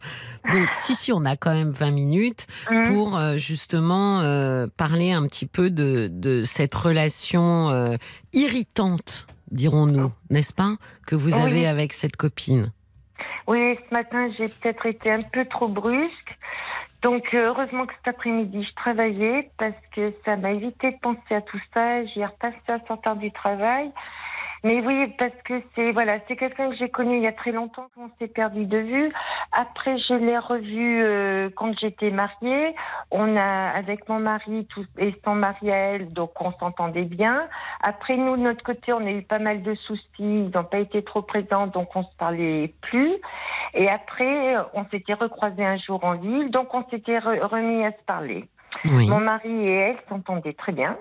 Donc si, si, on a quand même 20 minutes hum, pour euh, justement euh, parler un petit peu de, de cette relation irritante, dirons-nous, n'est-ce pas, que vous Oui. avez avec cette copine? Oui, ce matin, j'ai peut-être été un peu trop brusque. Donc euh, heureusement que cet après-midi, je travaillais parce que ça m'a évité de penser à tout ça. J'y ai repassé à sortir du travail. Mais oui, parce que c'est voilà, c'est quelqu'un que j'ai connu il y a très longtemps, qu'on s'est perdu de vue. Après, je l'ai revu euh, quand j'étais mariée. On a avec mon mari et son mari à elle, donc on s'entendait bien. Après, nous de notre côté, on a eu pas mal de soucis. Ils n'ont pas été trop présents, donc on se parlait plus. Et après, on s'était recroisés un jour en ville, donc on s'était re- remis à se parler. Oui, Mon mari et elle s'entendaient très bien.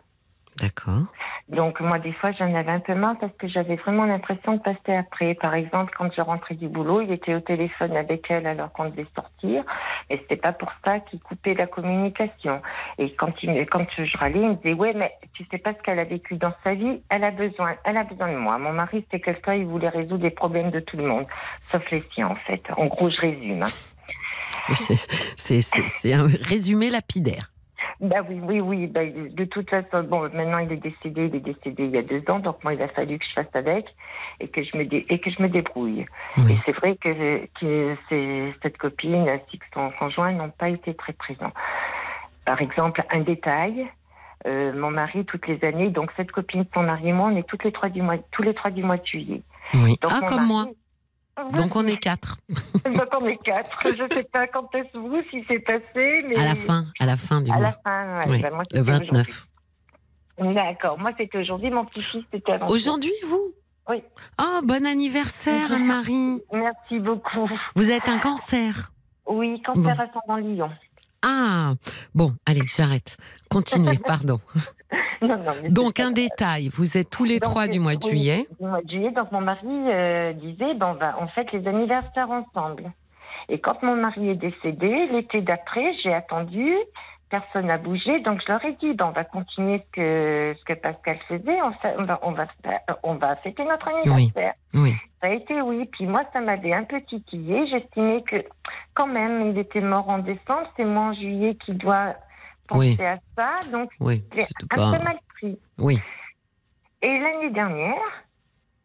D'accord. Donc moi des fois j'en avais un peu marre parce que j'avais vraiment l'impression de passer après. Par exemple quand je rentrais du boulot, il était au téléphone avec elle alors qu'on devait sortir, et c'était pas pour ça qu'il coupait la communication. Et quand il me- quand je râlais, il me disait ouais mais tu sais pas ce qu'elle a vécu dans sa vie, elle a besoin, elle a besoin de moi. Mon mari c'était quelqu'un il voulait résoudre les problèmes de tout le monde, sauf les siens en fait. En gros je résume. hein. C'est un résumé lapidaire. Bah oui, oui, oui. Bah, de toute façon, bon, maintenant il est décédé, il est décédé il y a deux ans, donc moi il a fallu que je fasse avec et que je me dé- et que je me débrouille. Oui. Et c'est vrai que, que cette copine ainsi que son conjoint n'ont pas été très présents. Par exemple, un détail. euh, mon mari toutes les années, donc cette copine, son mari et moi, on est toutes les trois du mois, tous les trois du mois de juillet. Oui. Donc, Ah, comme moi. Donc on est quatre. Donc [LAUGHS] on est quatre. Je sais pas quand est-ce vous si c'est passé, mais À la fin, à la fin du À mois. la fin, ouais. Oui, Bah, moi, le c'était 29. aujourd'hui. D'accord. Moi, c'était aujourd'hui. Mon petit-fils, c'était avant. Aujourd'hui, vous? Oui. Oh, bon anniversaire, Anne-Marie. Merci beaucoup. Vous êtes un cancer. Oui, cancer ascendant Lion. Ah, bon, allez, j'arrête. Continuez, [LAUGHS] pardon. [LAUGHS] Non, non, mais Donc, un détail, vous êtes tous les Donc, trois du mois de oui, juillet. Du mois de juillet. Donc, mon mari euh, disait, bon, bah, on fête les anniversaires ensemble. Et quand mon mari est décédé, l'été d'après, j'ai attendu. Personne n'a bougé, donc je leur ai dit, bon, on va continuer ce que, ce que Pascal faisait, on, fa- on va, on, va, on va fêter notre anniversaire. Oui, Ça a été oui. Puis moi, ça m'avait un peu titillé. J'estimais que quand même, il était mort en décembre. C'est moi en juillet qui dois penser Oui. à ça. Donc, oui, j'ai un pas. peu mal pris. Oui, Et l'année dernière,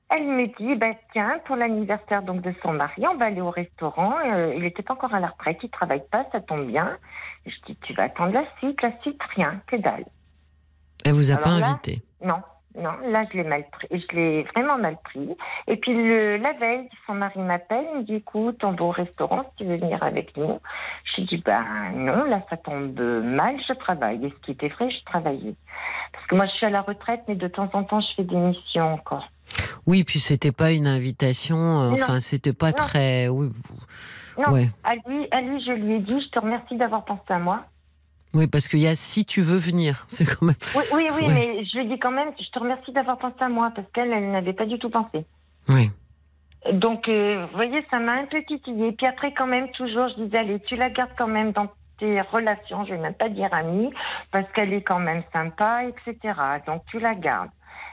elle me dit, bah, tiens, pour l'anniversaire donc de son mari, on va aller au restaurant. Euh, il n'était pas encore à la retraite, il travaille pas, ça tombe bien. Et je dis, tu vas attendre la suite, la suite, rien, que dalle. elle vous a Alors pas là- invité. Non, non, là je l'ai mal pris, je l'ai vraiment mal pris. Et puis le, la veille, son mari m'appelle, il me dit écoute, on va au restaurant si tu veux venir avec nous. Je lui dis ben non, là ça tombe mal, je travaille. Et ce qui était vrai, je travaillais. Parce que moi je suis à la retraite, mais de temps en temps je fais des missions encore. Oui, puis c'était pas une invitation. euh. Enfin, c'était pas Non. très. Oui, vous- Non. ouais. À lui, à lui, je lui ai dit je te remercie d'avoir pensé à moi. Oui, parce qu'il y a si tu veux venir. C'est quand même. Oui, oui, oui, Ouais. mais je lui dit quand même je te remercie d'avoir pensé à moi parce qu'elle, elle n'avait pas du tout pensé. Oui. Donc, euh, vous voyez, ça m'a un peu titillé. Puis après, quand même, toujours, je disais, allez, tu la gardes quand même dans tes relations, je vais même pas dire amie, parce qu'elle est quand même sympa, etc. Donc, tu la gardes.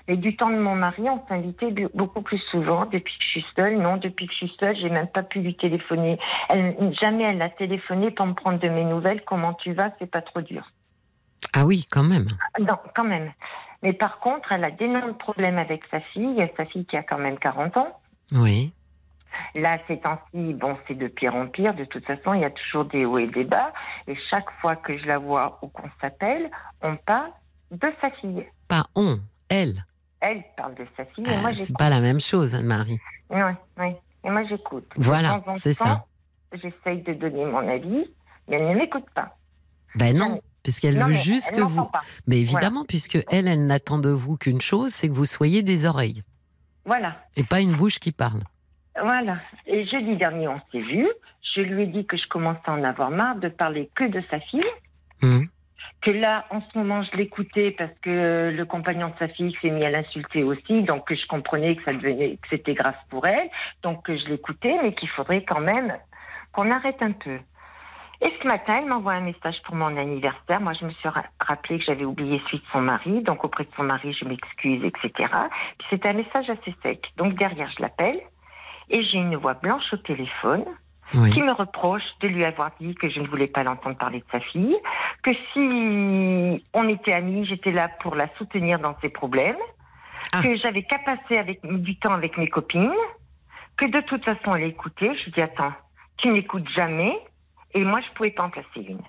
Mais du temps de mon mari, on s'invitait beaucoup plus souvent. Depuis que je suis seule, non, depuis que je suis seule, j'ai même pas pu lui téléphoner. Elle, jamais elle a téléphoné pour me prendre de mes nouvelles. Comment tu vas? C'est pas trop dur. Ah oui, quand même. Non, quand même. Mais par contre, elle a d'énormes problèmes avec sa fille. Il y a sa fille qui a quand même 40 ans. Oui. Là, ces temps-ci, bon, c'est de pire en pire. De toute façon, il y a toujours des hauts et des bas. Et chaque fois que je la vois ou qu'on s'appelle, on parle de sa fille. Pas on, elle. Elle parle de sa fille et moi Ah, c'est j'écoute. pas la même chose, Anne-Marie. Ouais, ouais. Et moi j'écoute. Voilà, c'est ça. J'essaye de donner mon avis. mais elle ne m'écoute pas. Ben non, puisqu'elle veut juste que vous. pas. Mais évidemment, puisque elle, elle n'attend de vous qu'une chose, c'est que vous soyez des oreilles Voilà. et pas une bouche qui parle. Voilà. Et jeudi dernier, on s'est vu. Je lui ai dit que je commençais à en avoir marre de parler que de sa fille. Hum. Que là, en ce moment, je l'écoutais parce que le compagnon de sa fille s'est mis à l'insulter aussi. Donc, que je comprenais que ça devenait, que c'était grave pour elle. Donc, que je l'écoutais, mais qu'il faudrait quand même qu'on arrête un peu. Et ce matin, elle m'envoie un message pour mon anniversaire. Moi, je me suis ra- rappelé que j'avais oublié celui de son mari. Donc, auprès de son mari, je m'excuse, etc. C'était un message assez sec. Donc, derrière, je l'appelle. Et j'ai une voix blanche au téléphone Oui. qui me reproche de lui avoir dit que je ne voulais pas l'entendre parler de sa fille, que si on était amis, j'étais là pour la soutenir dans ses problèmes, Ah. que j'avais qu'à passer avec, du temps avec mes copines, que de toute façon elle écoutait. Je dis attends, tu n'écoutes jamais, et moi je pouvais pas en placer une.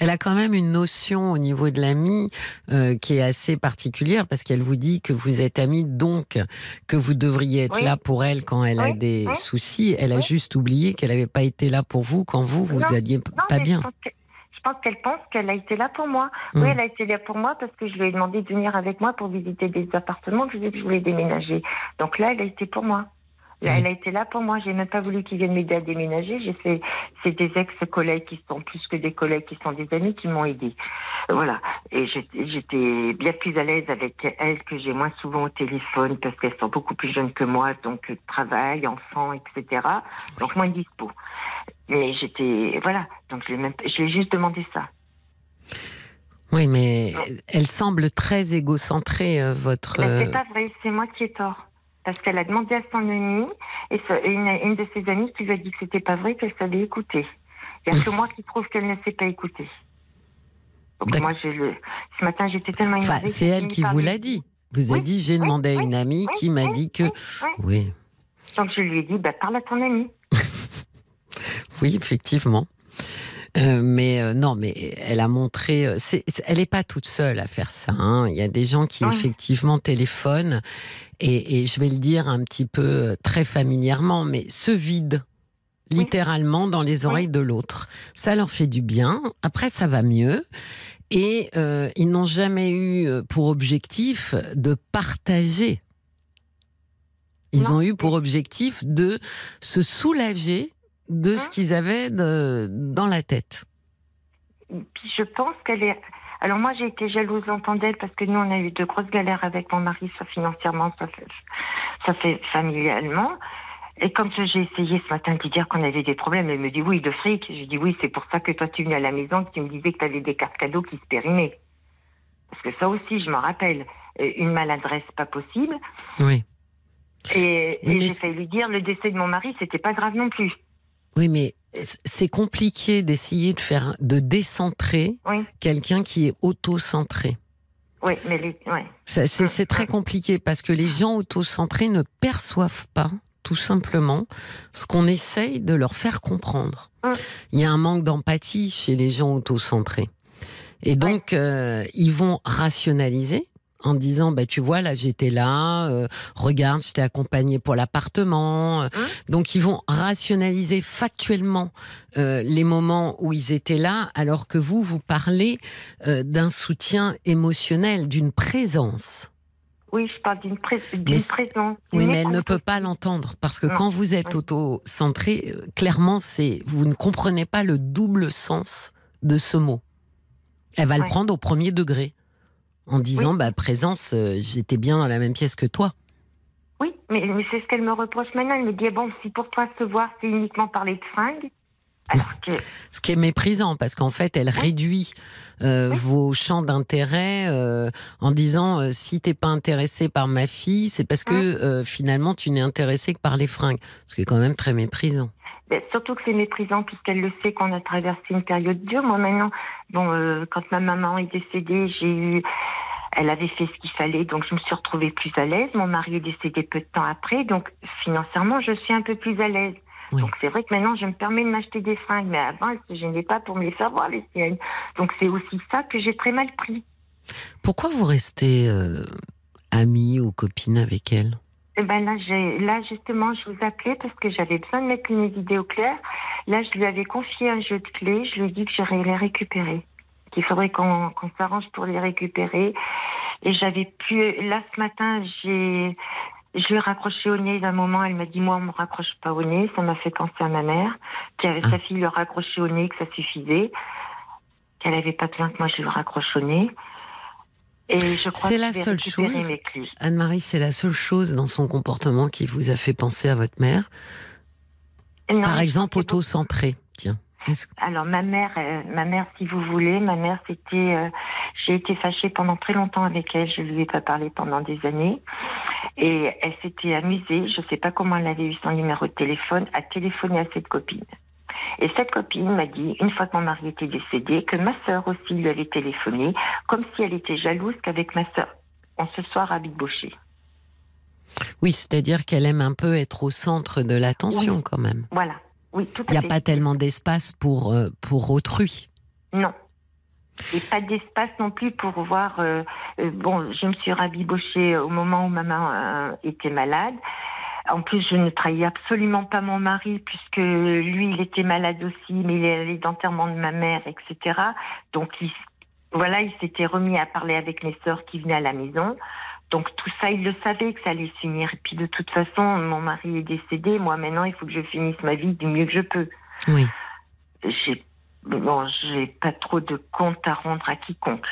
Elle a quand même une notion au niveau de l'ami euh, qui est assez particulière parce qu'elle vous dit que vous êtes amis, donc que vous devriez être Oui. là pour elle quand elle a des oui. soucis. Elle a juste oublié qu'elle n'avait pas été là pour vous quand vous, vous Non, alliez p- Non, pas bien. Je pense qu'elle pense qu'elle a été là pour moi. Mm. Oui, elle a été là pour moi parce que je lui ai demandé de venir avec moi pour visiter des appartements je disais que je voulais déménager. Donc là, elle a été pour moi. Elle a été là pour moi. J'ai même pas voulu qu'ils viennent m'aider à déménager. J'ai fait, c'est des ex-collègues qui sont plus que des collègues, qui sont des amis qui m'ont aidé. Voilà. Et j'étais bien plus à l'aise avec elles que j'ai moins souvent au téléphone parce qu'elles sont beaucoup plus jeunes que moi, donc euh, travail, enfants, etc. Donc moins dispo. Mais j'étais, voilà. Donc je lui ai même, je lui ai juste demandé ça. Oui, mais elle semble très égocentrée, euh, votre. Mais euh, c'est pas vrai, c'est moi qui ai tort. Parce qu'elle a demandé à son amie, et, ce- et une, une de ses amies qui lui a dit que c'était pas vrai, qu'elle savait écouter. Il n'y a que moi qui trouve qu'elle ne sait pas écouter. Donc moi, je le... ce matin, j'étais tellement Enfin, énervée. c'est que j'ai elle qui vous l'a dit. Vous a Oui, dit j'ai oui, demandé à une amie qui m'a dit que. Oui, Donc je lui ai dit, bah, parle à ton amie. [LAUGHS] oui, effectivement. Euh, mais euh, non, mais elle a montré. euh, elle n'est pas toute seule à faire ça. hein. Il y a des gens qui effectivement téléphonent et, et je vais le dire un petit peu très familièrement, mais se vident Oui. littéralement dans les oreilles de l'autre. Ça leur fait du bien. Après, ça va mieux. Et euh, ils n'ont jamais eu pour objectif de partager. Ils Non. ont eu pour objectif de se soulager de ce Hein qu'ils avaient de- dans la tête. Puis je pense qu'elle est. Alors moi, j'ai été jalouse longtemps d'elle parce que nous, on a eu de grosses galères avec mon mari, soit financièrement, soit, soit fait familialement. Et quand j'ai essayé ce matin de lui dire qu'on avait des problèmes, elle me dit oui, de fric. Je dis oui, c'est pour ça que toi, tu venais à la maison, que tu me disais que tu avais des cartes cadeaux qui se périmaient. Parce que ça aussi, je m'en rappelle. Euh, Une maladresse pas possible. Oui. Et, et j'ai failli lui dire le décès de mon mari, c'était pas grave non plus. Oui, mais c'est compliqué d'essayer de faire, de décentrer Oui. quelqu'un qui est auto-centré. Oui, mais les, ouais. Ça, C'est très compliqué parce que les gens auto-centrés ne perçoivent pas, tout simplement, ce qu'on essaye de leur faire comprendre. Mm. Il y a un manque d'empathie chez les gens auto-centrés. Et donc, euh, ils vont rationaliser en disant, bah, tu vois, là, j'étais là, euh, regarde, je t'ai accompagné pour l'appartement. Euh, Donc, ils vont rationaliser factuellement euh, les moments où ils étaient là, alors que vous, vous parlez euh, d'un soutien émotionnel, d'une présence. Oui, je parle d'une pré- présence. Oui, mais elle ne peut pas l'entendre parce que Non. quand vous êtes Oui. auto-centré, clairement, c'est vous ne comprenez pas le double sens de ce mot. Elle va le prendre au premier degré en disant bah présence, euh, j'étais bien dans la même pièce que toi. Oui, mais, mais c'est ce qu'elle me reproche maintenant. Elle me dit, bon, si pour toi se voir, c'est uniquement parler de fringues, [LAUGHS] alors que... Ce qui est méprisant parce qu'en fait, elle réduit euh, Oui. vos champs d'intérêt euh, en disant euh, si t'es pas intéressé par ma fille, c'est parce que euh, finalement tu n'es intéressé que par les fringues. Ce qui est quand même très méprisant. Ben, surtout que c'est méprisant puisqu'elle le sait qu'on a traversé une période dure. Moi maintenant, bon, euh, quand ma maman est décédée, j'ai eu, elle avait fait ce qu'il fallait, donc je me suis retrouvée plus à l'aise. Mon mari est décédé peu de temps après, donc financièrement, je suis un peu plus à l'aise. Oui. Donc c'est vrai que maintenant, je me permets de m'acheter des fringues, mais avant, elle se gênait pas pour me les faire voir les siennes. Donc c'est aussi ça que j'ai très mal pris. Pourquoi vous restez euh, amie ou copine avec elle? Eh ben là, j'ai, là justement, je vous appelais parce que j'avais besoin de mettre mes idées au clair. Là, je lui avais confié un jeu de clés. Je lui ai dit que j'irais les récupérer. Qu'il faudrait qu'on s'arrange pour les récupérer. Et j'avais plus. Là, ce matin, j'ai. Je lui ai raccroché au nez d'un moment. Elle m'a dit Moi, on me raccroche pas au nez. Ça m'a fait penser à ma mère, qui avait Ah. sa fille lui raccroché au nez, que ça suffisait. Qu'elle avait pas besoin que moi je lui raccroche au nez. Et je crois C'est la seule chose. Anne-Marie, c'est la seule chose dans son comportement qui vous a fait penser à votre mère. Non, Par exemple, auto-centré. Tiens. Alors ma mère, euh, ma mère, si vous voulez, ma mère, c'était, euh, j'ai été fâchée pendant très longtemps avec elle. Je lui ai pas parlé pendant des années, et elle s'était amusée. Je sais pas comment elle avait eu son numéro de téléphone, à téléphoner à cette copine. Et cette copine m'a dit, une fois que mon mari était décédé, que ma sœur aussi lui avait téléphoné, comme si elle était jalouse qu'avec ma sœur, on se soit rabiboché. Oui, c'est-à-dire qu'elle aime un peu être au centre de l'attention Oui. quand même. Voilà. Oui, tout à Il n'y a fait. pas tellement d'espace pour, euh, pour autrui. Non. Et pas d'espace non plus pour voir. euh, euh, bon, je me suis rabibochée au moment où maman était malade. En plus, je ne trahis absolument pas mon mari puisque lui, il était malade aussi, mais il est allé d'enterrement de ma mère, etc. Donc, il, voilà, il s'était remis à parler avec mes sœurs qui venaient à la maison. Donc tout ça, il le savait que ça allait se finir. Et puis de toute façon, mon mari est décédé. Moi, maintenant, il faut que je finisse ma vie du mieux que je peux. Oui. J'ai bon, j'ai pas trop de compte à rendre à quiconque.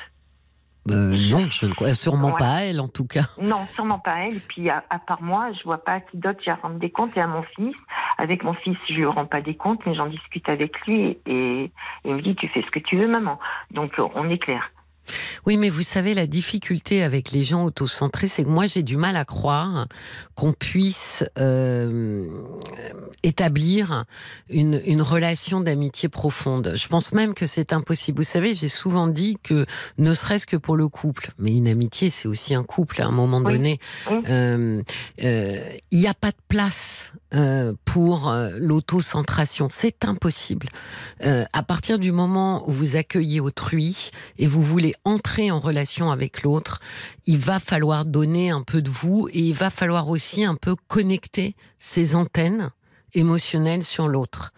Euh, non, je ne crois sûrement Voilà. pas à elle en tout cas. Non, sûrement pas elle. Et puis à, à part moi, je vois pas à qui d'autre j'ai à rendre des comptes et à mon fils. Avec mon fils, je lui rends pas des comptes, mais j'en discute avec lui et, et il me dit tu fais ce que tu veux, maman. Donc euh, on est clair. Oui, mais vous savez, la difficulté avec les gens autocentrés, c'est que moi, j'ai du mal à croire qu'on puisse euh, établir une, une relation d'amitié profonde. Je pense même que c'est impossible. Vous savez, j'ai souvent dit que, ne serait-ce que pour le couple, mais une amitié, c'est aussi un couple à un moment Oui. donné, Oui. euh, euh, il n'y a pas de place euh, pour euh, l'autocentration. C'est impossible. Euh, à partir du moment où vous accueillez autrui et vous voulez entrer en relation avec l'autre, il va falloir donner un peu de vous et il va falloir aussi un peu connecter ses antennes émotionnelles sur l'autre.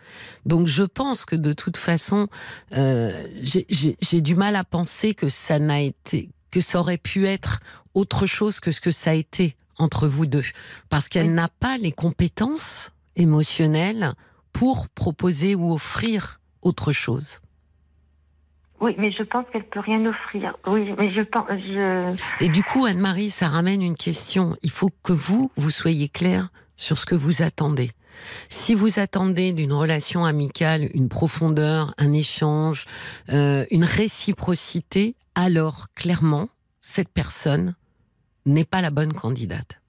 Donc je pense que de toute façon, j'ai du mal à penser que ça n'a été, que ça aurait pu être autre chose que ce que ça a été entre vous deux, parce qu'elle Oui. n'a pas les compétences émotionnelles pour proposer ou offrir autre chose. Oui, mais je pense qu'elle peut rien offrir. Oui, mais je pense, je, Et du coup, Anne-Marie, ça ramène une question. Il faut que vous, vous soyez clair sur ce que vous attendez. Si vous attendez d'une relation amicale une profondeur, un échange, euh, une réciprocité, alors clairement, cette personne n'est pas la bonne candidate.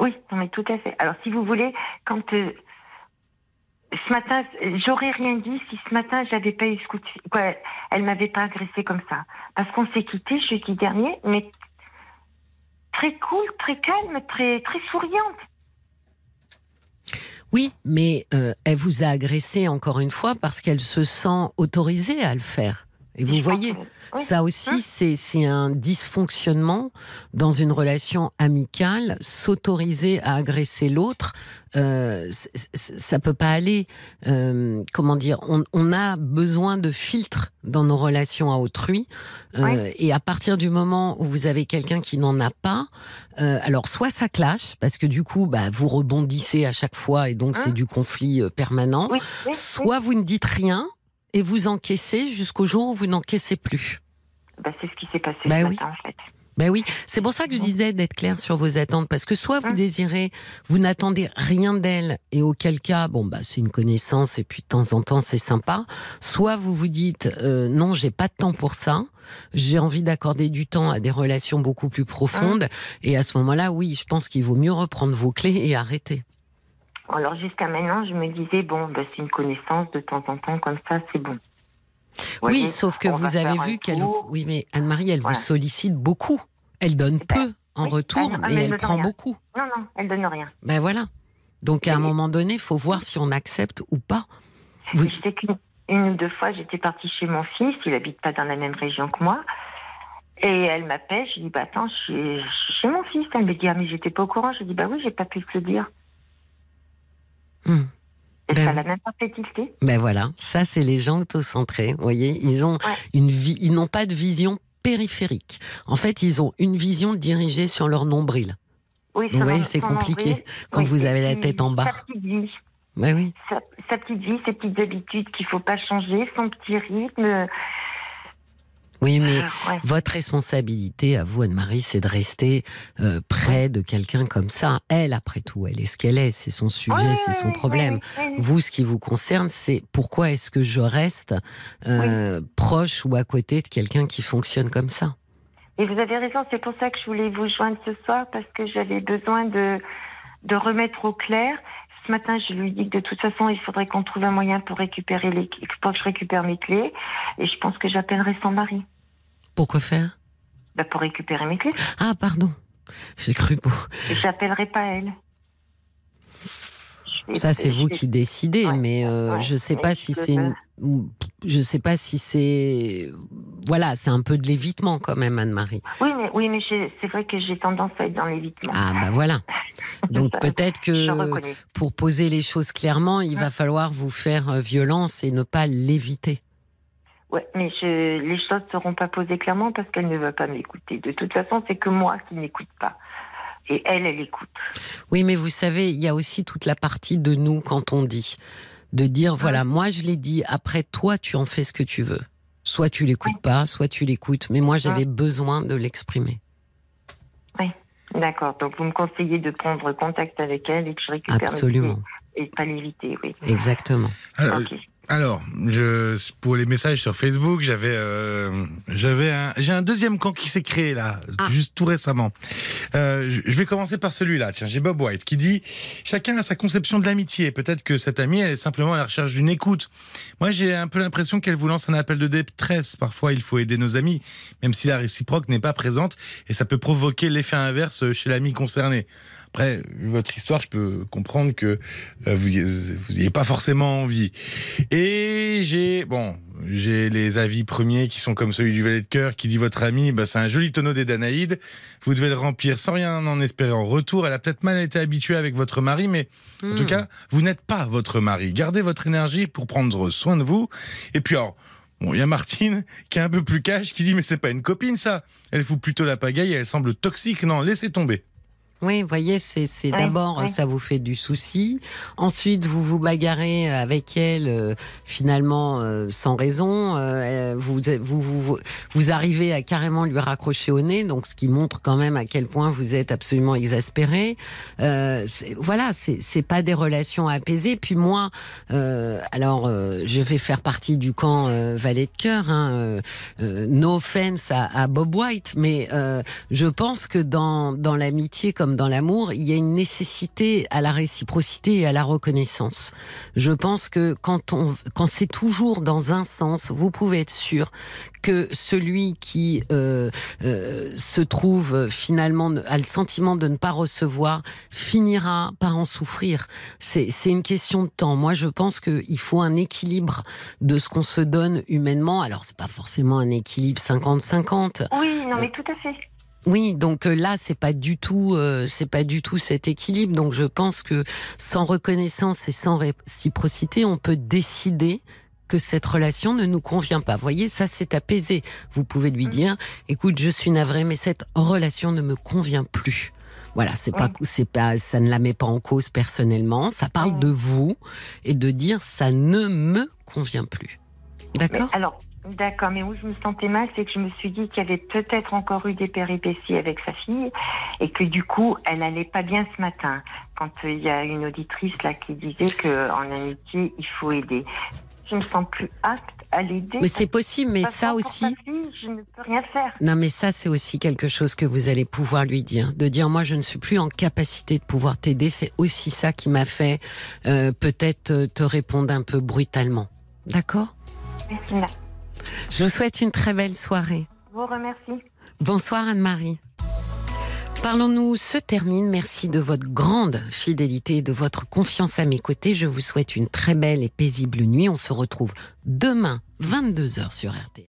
Oui, non, mais tout à fait. Alors, si vous voulez, quand euh, ce matin, j'aurais rien dit si ce matin j'avais pas eu ce coup de fil- quoi, elle m'avait pas agressé comme ça, parce qu'on s'est quitté jeudi dernier, mais très cool, très calme, très très souriante. Oui, mais euh, elle vous a agressé encore une fois parce qu'elle se sent autorisée à le faire. Et vous voyez, oui. Ça aussi, Hein c'est un dysfonctionnement dans une relation amicale. S'autoriser à agresser l'autre, euh, ça peut pas aller. Euh, comment dire on, on a besoin de filtres dans nos relations à autrui. Euh. Et à partir du moment où vous avez quelqu'un qui n'en a pas, euh, alors soit ça clash parce que du coup, bah, vous rebondissez à chaque fois et donc Hein c'est du conflit euh, permanent. Oui. Soit vous ne dites rien et vous encaissez jusqu'au jour où vous n'encaissez plus. Bah, c'est ce qui s'est passé Bah ce oui. matin, en fait. Ben oui, c'est pour ça que je disais d'être clair sur vos attentes, parce que soit vous Hum. désirez, vous n'attendez rien d'elle, et auquel cas, bon bah c'est une connaissance, et puis de temps en temps c'est sympa. Soit vous vous dites euh, non, j'ai pas de temps pour ça, j'ai envie d'accorder du temps à des relations beaucoup plus profondes, et à ce moment-là, oui, je pense qu'il vaut mieux reprendre vos clés et arrêter. Alors jusqu'à maintenant, je me disais bon, bah, c'est une connaissance de temps en temps comme ça, c'est bon. oui, voyez, sauf que vous avez vu qu'elle, oui, mais Anne-Marie, elle Voilà. vous sollicite beaucoup. Elle donne ben, peu en oui, retour, elle- mais elle prend rien. beaucoup. Non, non, elle donne rien. Ben voilà. Donc à un moment donné, il faut voir si on accepte ou pas. Oui. Je sais qu'une une ou deux fois, j'étais partie chez mon fils, il habite pas dans la même région que moi. Et elle m'appelle, je dis, bah attends, je suis, je suis chez mon fils. Elle me dit, ah mais j'étais pas au courant. Je dis, bah oui, j'ai pas pu te le dire. Hmm. Et Ben oui. la même perfectibilité. Ben voilà, ça c'est les gens autocentrés. Vous voyez, ils ont Ouais. une vie, ils n'ont pas de vision périphérique. En fait, ils ont une vision dirigée sur leur nombril. Oui, Vous voyez, c'est compliqué nombril. quand Oui, vous avez la tête en bas. Ben oui. sa, sa petite vie, ses petites habitudes qu'il faut pas changer, son petit rythme. Oui, mais Euh, ouais. votre responsabilité à vous, Anne-Marie, c'est de rester euh, près de quelqu'un comme ça. Elle, après tout, elle est ce qu'elle est. C'est son sujet, c'est son problème. Vous, ce qui vous concerne, c'est pourquoi est-ce que je reste euh, proche ou à côté de quelqu'un qui fonctionne comme ça? Et vous avez raison, c'est pour ça que je voulais vous joindre ce soir, parce que j'avais besoin de, de remettre au clair. Ce matin, je lui dis que de toute façon, il faudrait qu'on trouve un moyen pour récupérer les, pour que je récupère mes clés. Et je pense que j'appellerai son mari. Pourquoi faire? Bah, pour récupérer mes clés. Ah, pardon. J'ai cru pour. J'appellerai pas elle. Ça, c'est vous qui décidez, Ouais, mais euh, ouais. je sais Mais pas si c'est une... Je sais pas si c'est. Voilà, c'est un peu de l'évitement quand même, Anne-Marie. Oui, mais, oui, mais c'est vrai que j'ai tendance à être dans l'évitement. Ah, bah voilà. [LAUGHS] Donc peut-être que pour poser les choses clairement, il va falloir vous faire euh, violence et ne pas l'éviter. Ouais, mais je, les choses ne seront pas posées clairement parce qu'elle ne va pas m'écouter. De toute façon, c'est que moi qui n'écoute pas. Et elle, elle écoute. Oui, mais vous savez, il y a aussi toute la partie de nous quand on dit. De dire, voilà, moi je l'ai dit, après toi tu en fais ce que tu veux. Soit tu l'écoutes pas, soit tu l'écoutes. Mais moi j'avais besoin de l'exprimer. D'accord. Donc, vous me conseillez de prendre contact avec elle et que je récupère Absolument. et de pas l'éviter, oui. Exactement. Alors. Alors, je, pour les messages sur Facebook, j'avais, euh, j'avais un, j'ai un deuxième camp qui s'est créé là, Ah. juste tout récemment. Euh, je, vais commencer par celui-là. Tiens, j'ai Bob White qui dit chacun a sa conception de l'amitié. Peut-être que cette amie, elle est simplement à la recherche d'une écoute. Moi, j'ai un peu l'impression qu'elle vous lance un appel de détresse. Parfois, il faut aider nos amis, même si la réciproque n'est pas présente, et ça peut provoquer l'effet inverse chez l'ami concerné. Après, vu votre histoire, je peux comprendre que euh, vous vous ayez pas forcément envie. Et j'ai bon, j'ai les avis premiers qui sont comme celui du valet de cœur qui dit votre ami, bah, c'est un joli tonneau des Danaïdes. Vous devez le remplir sans rien en espérer en retour. Elle a peut-être mal été habituée avec votre mari, mais en tout Hmm. cas, vous n'êtes pas votre mari. Gardez votre énergie pour prendre soin de vous. Et puis alors. Bon, il y a Martine qui est un peu plus cash qui dit mais c'est pas une copine ça. Elle fout plutôt la pagaille et elle semble toxique. Non, laissez tomber. Oui, vous voyez, c'est Oui, d'abord, ça vous fait du souci. Ensuite, vous vous bagarrez avec elle, euh, finalement, euh, sans raison. Euh, vous, vous, vous, vous arrivez à carrément lui raccrocher au nez, donc ce qui montre quand même à quel point vous êtes absolument exaspéré. Euh, voilà, c'est pas des relations apaisées. Puis moi, euh, alors, euh, je vais faire partie du camp euh, Valet de cœur. Hein, euh, euh, no offense à, à Bob White, mais euh, je pense que dans, dans l'amitié comme dans l'amour, il y a une nécessité à la réciprocité et à la reconnaissance. Je pense que quand, on, quand c'est toujours dans un sens, vous pouvez être sûr que celui qui euh, euh, se trouve finalement a le sentiment de ne pas recevoir finira par en souffrir. C'est c'est une question de temps. Moi, je pense qu'il faut un équilibre de ce qu'on se donne humainement. Alors, c'est pas forcément un équilibre 50-50. Oui, non, Euh, mais tout à fait. Oui, donc euh, là c'est pas du tout euh, c'est pas du tout cet équilibre. Donc je pense que sans reconnaissance et sans réciprocité, on peut décider que cette relation ne nous convient pas. Vous voyez, ça c'est apaisé. Vous pouvez lui dire "Écoute, je suis navré mais cette relation ne me convient plus." Voilà, c'est pas c'est pas ça ne la met pas en cause personnellement, ça parle Ouais. de vous et de dire "ça ne me convient plus." D'accord? Alors, d'accord, mais où je me sentais mal, c'est que je me suis dit qu'il y avait peut-être encore eu des péripéties avec sa fille et que du coup, elle allait pas bien ce matin. Quand euh, il y a une auditrice là qui disait que en amitié, il faut aider. Je me sens plus apte à l'aider. Mais c'est possible, mais ça aussi fille, je ne peux rien faire. Non, mais ça, c'est aussi quelque chose que vous allez pouvoir lui dire. De dire, moi, je ne suis plus en capacité de pouvoir t'aider. C'est aussi ça qui m'a fait euh, peut-être euh, te répondre un peu brutalement. D'accord? Merci. Je vous souhaite une très belle soirée. Vous remercie. Bonsoir Anne-Marie. Parlons-nous se termine. Merci de votre grande fidélité et de votre confiance à mes côtés. Je vous souhaite une très belle et paisible nuit. On se retrouve demain, 22h sur RT.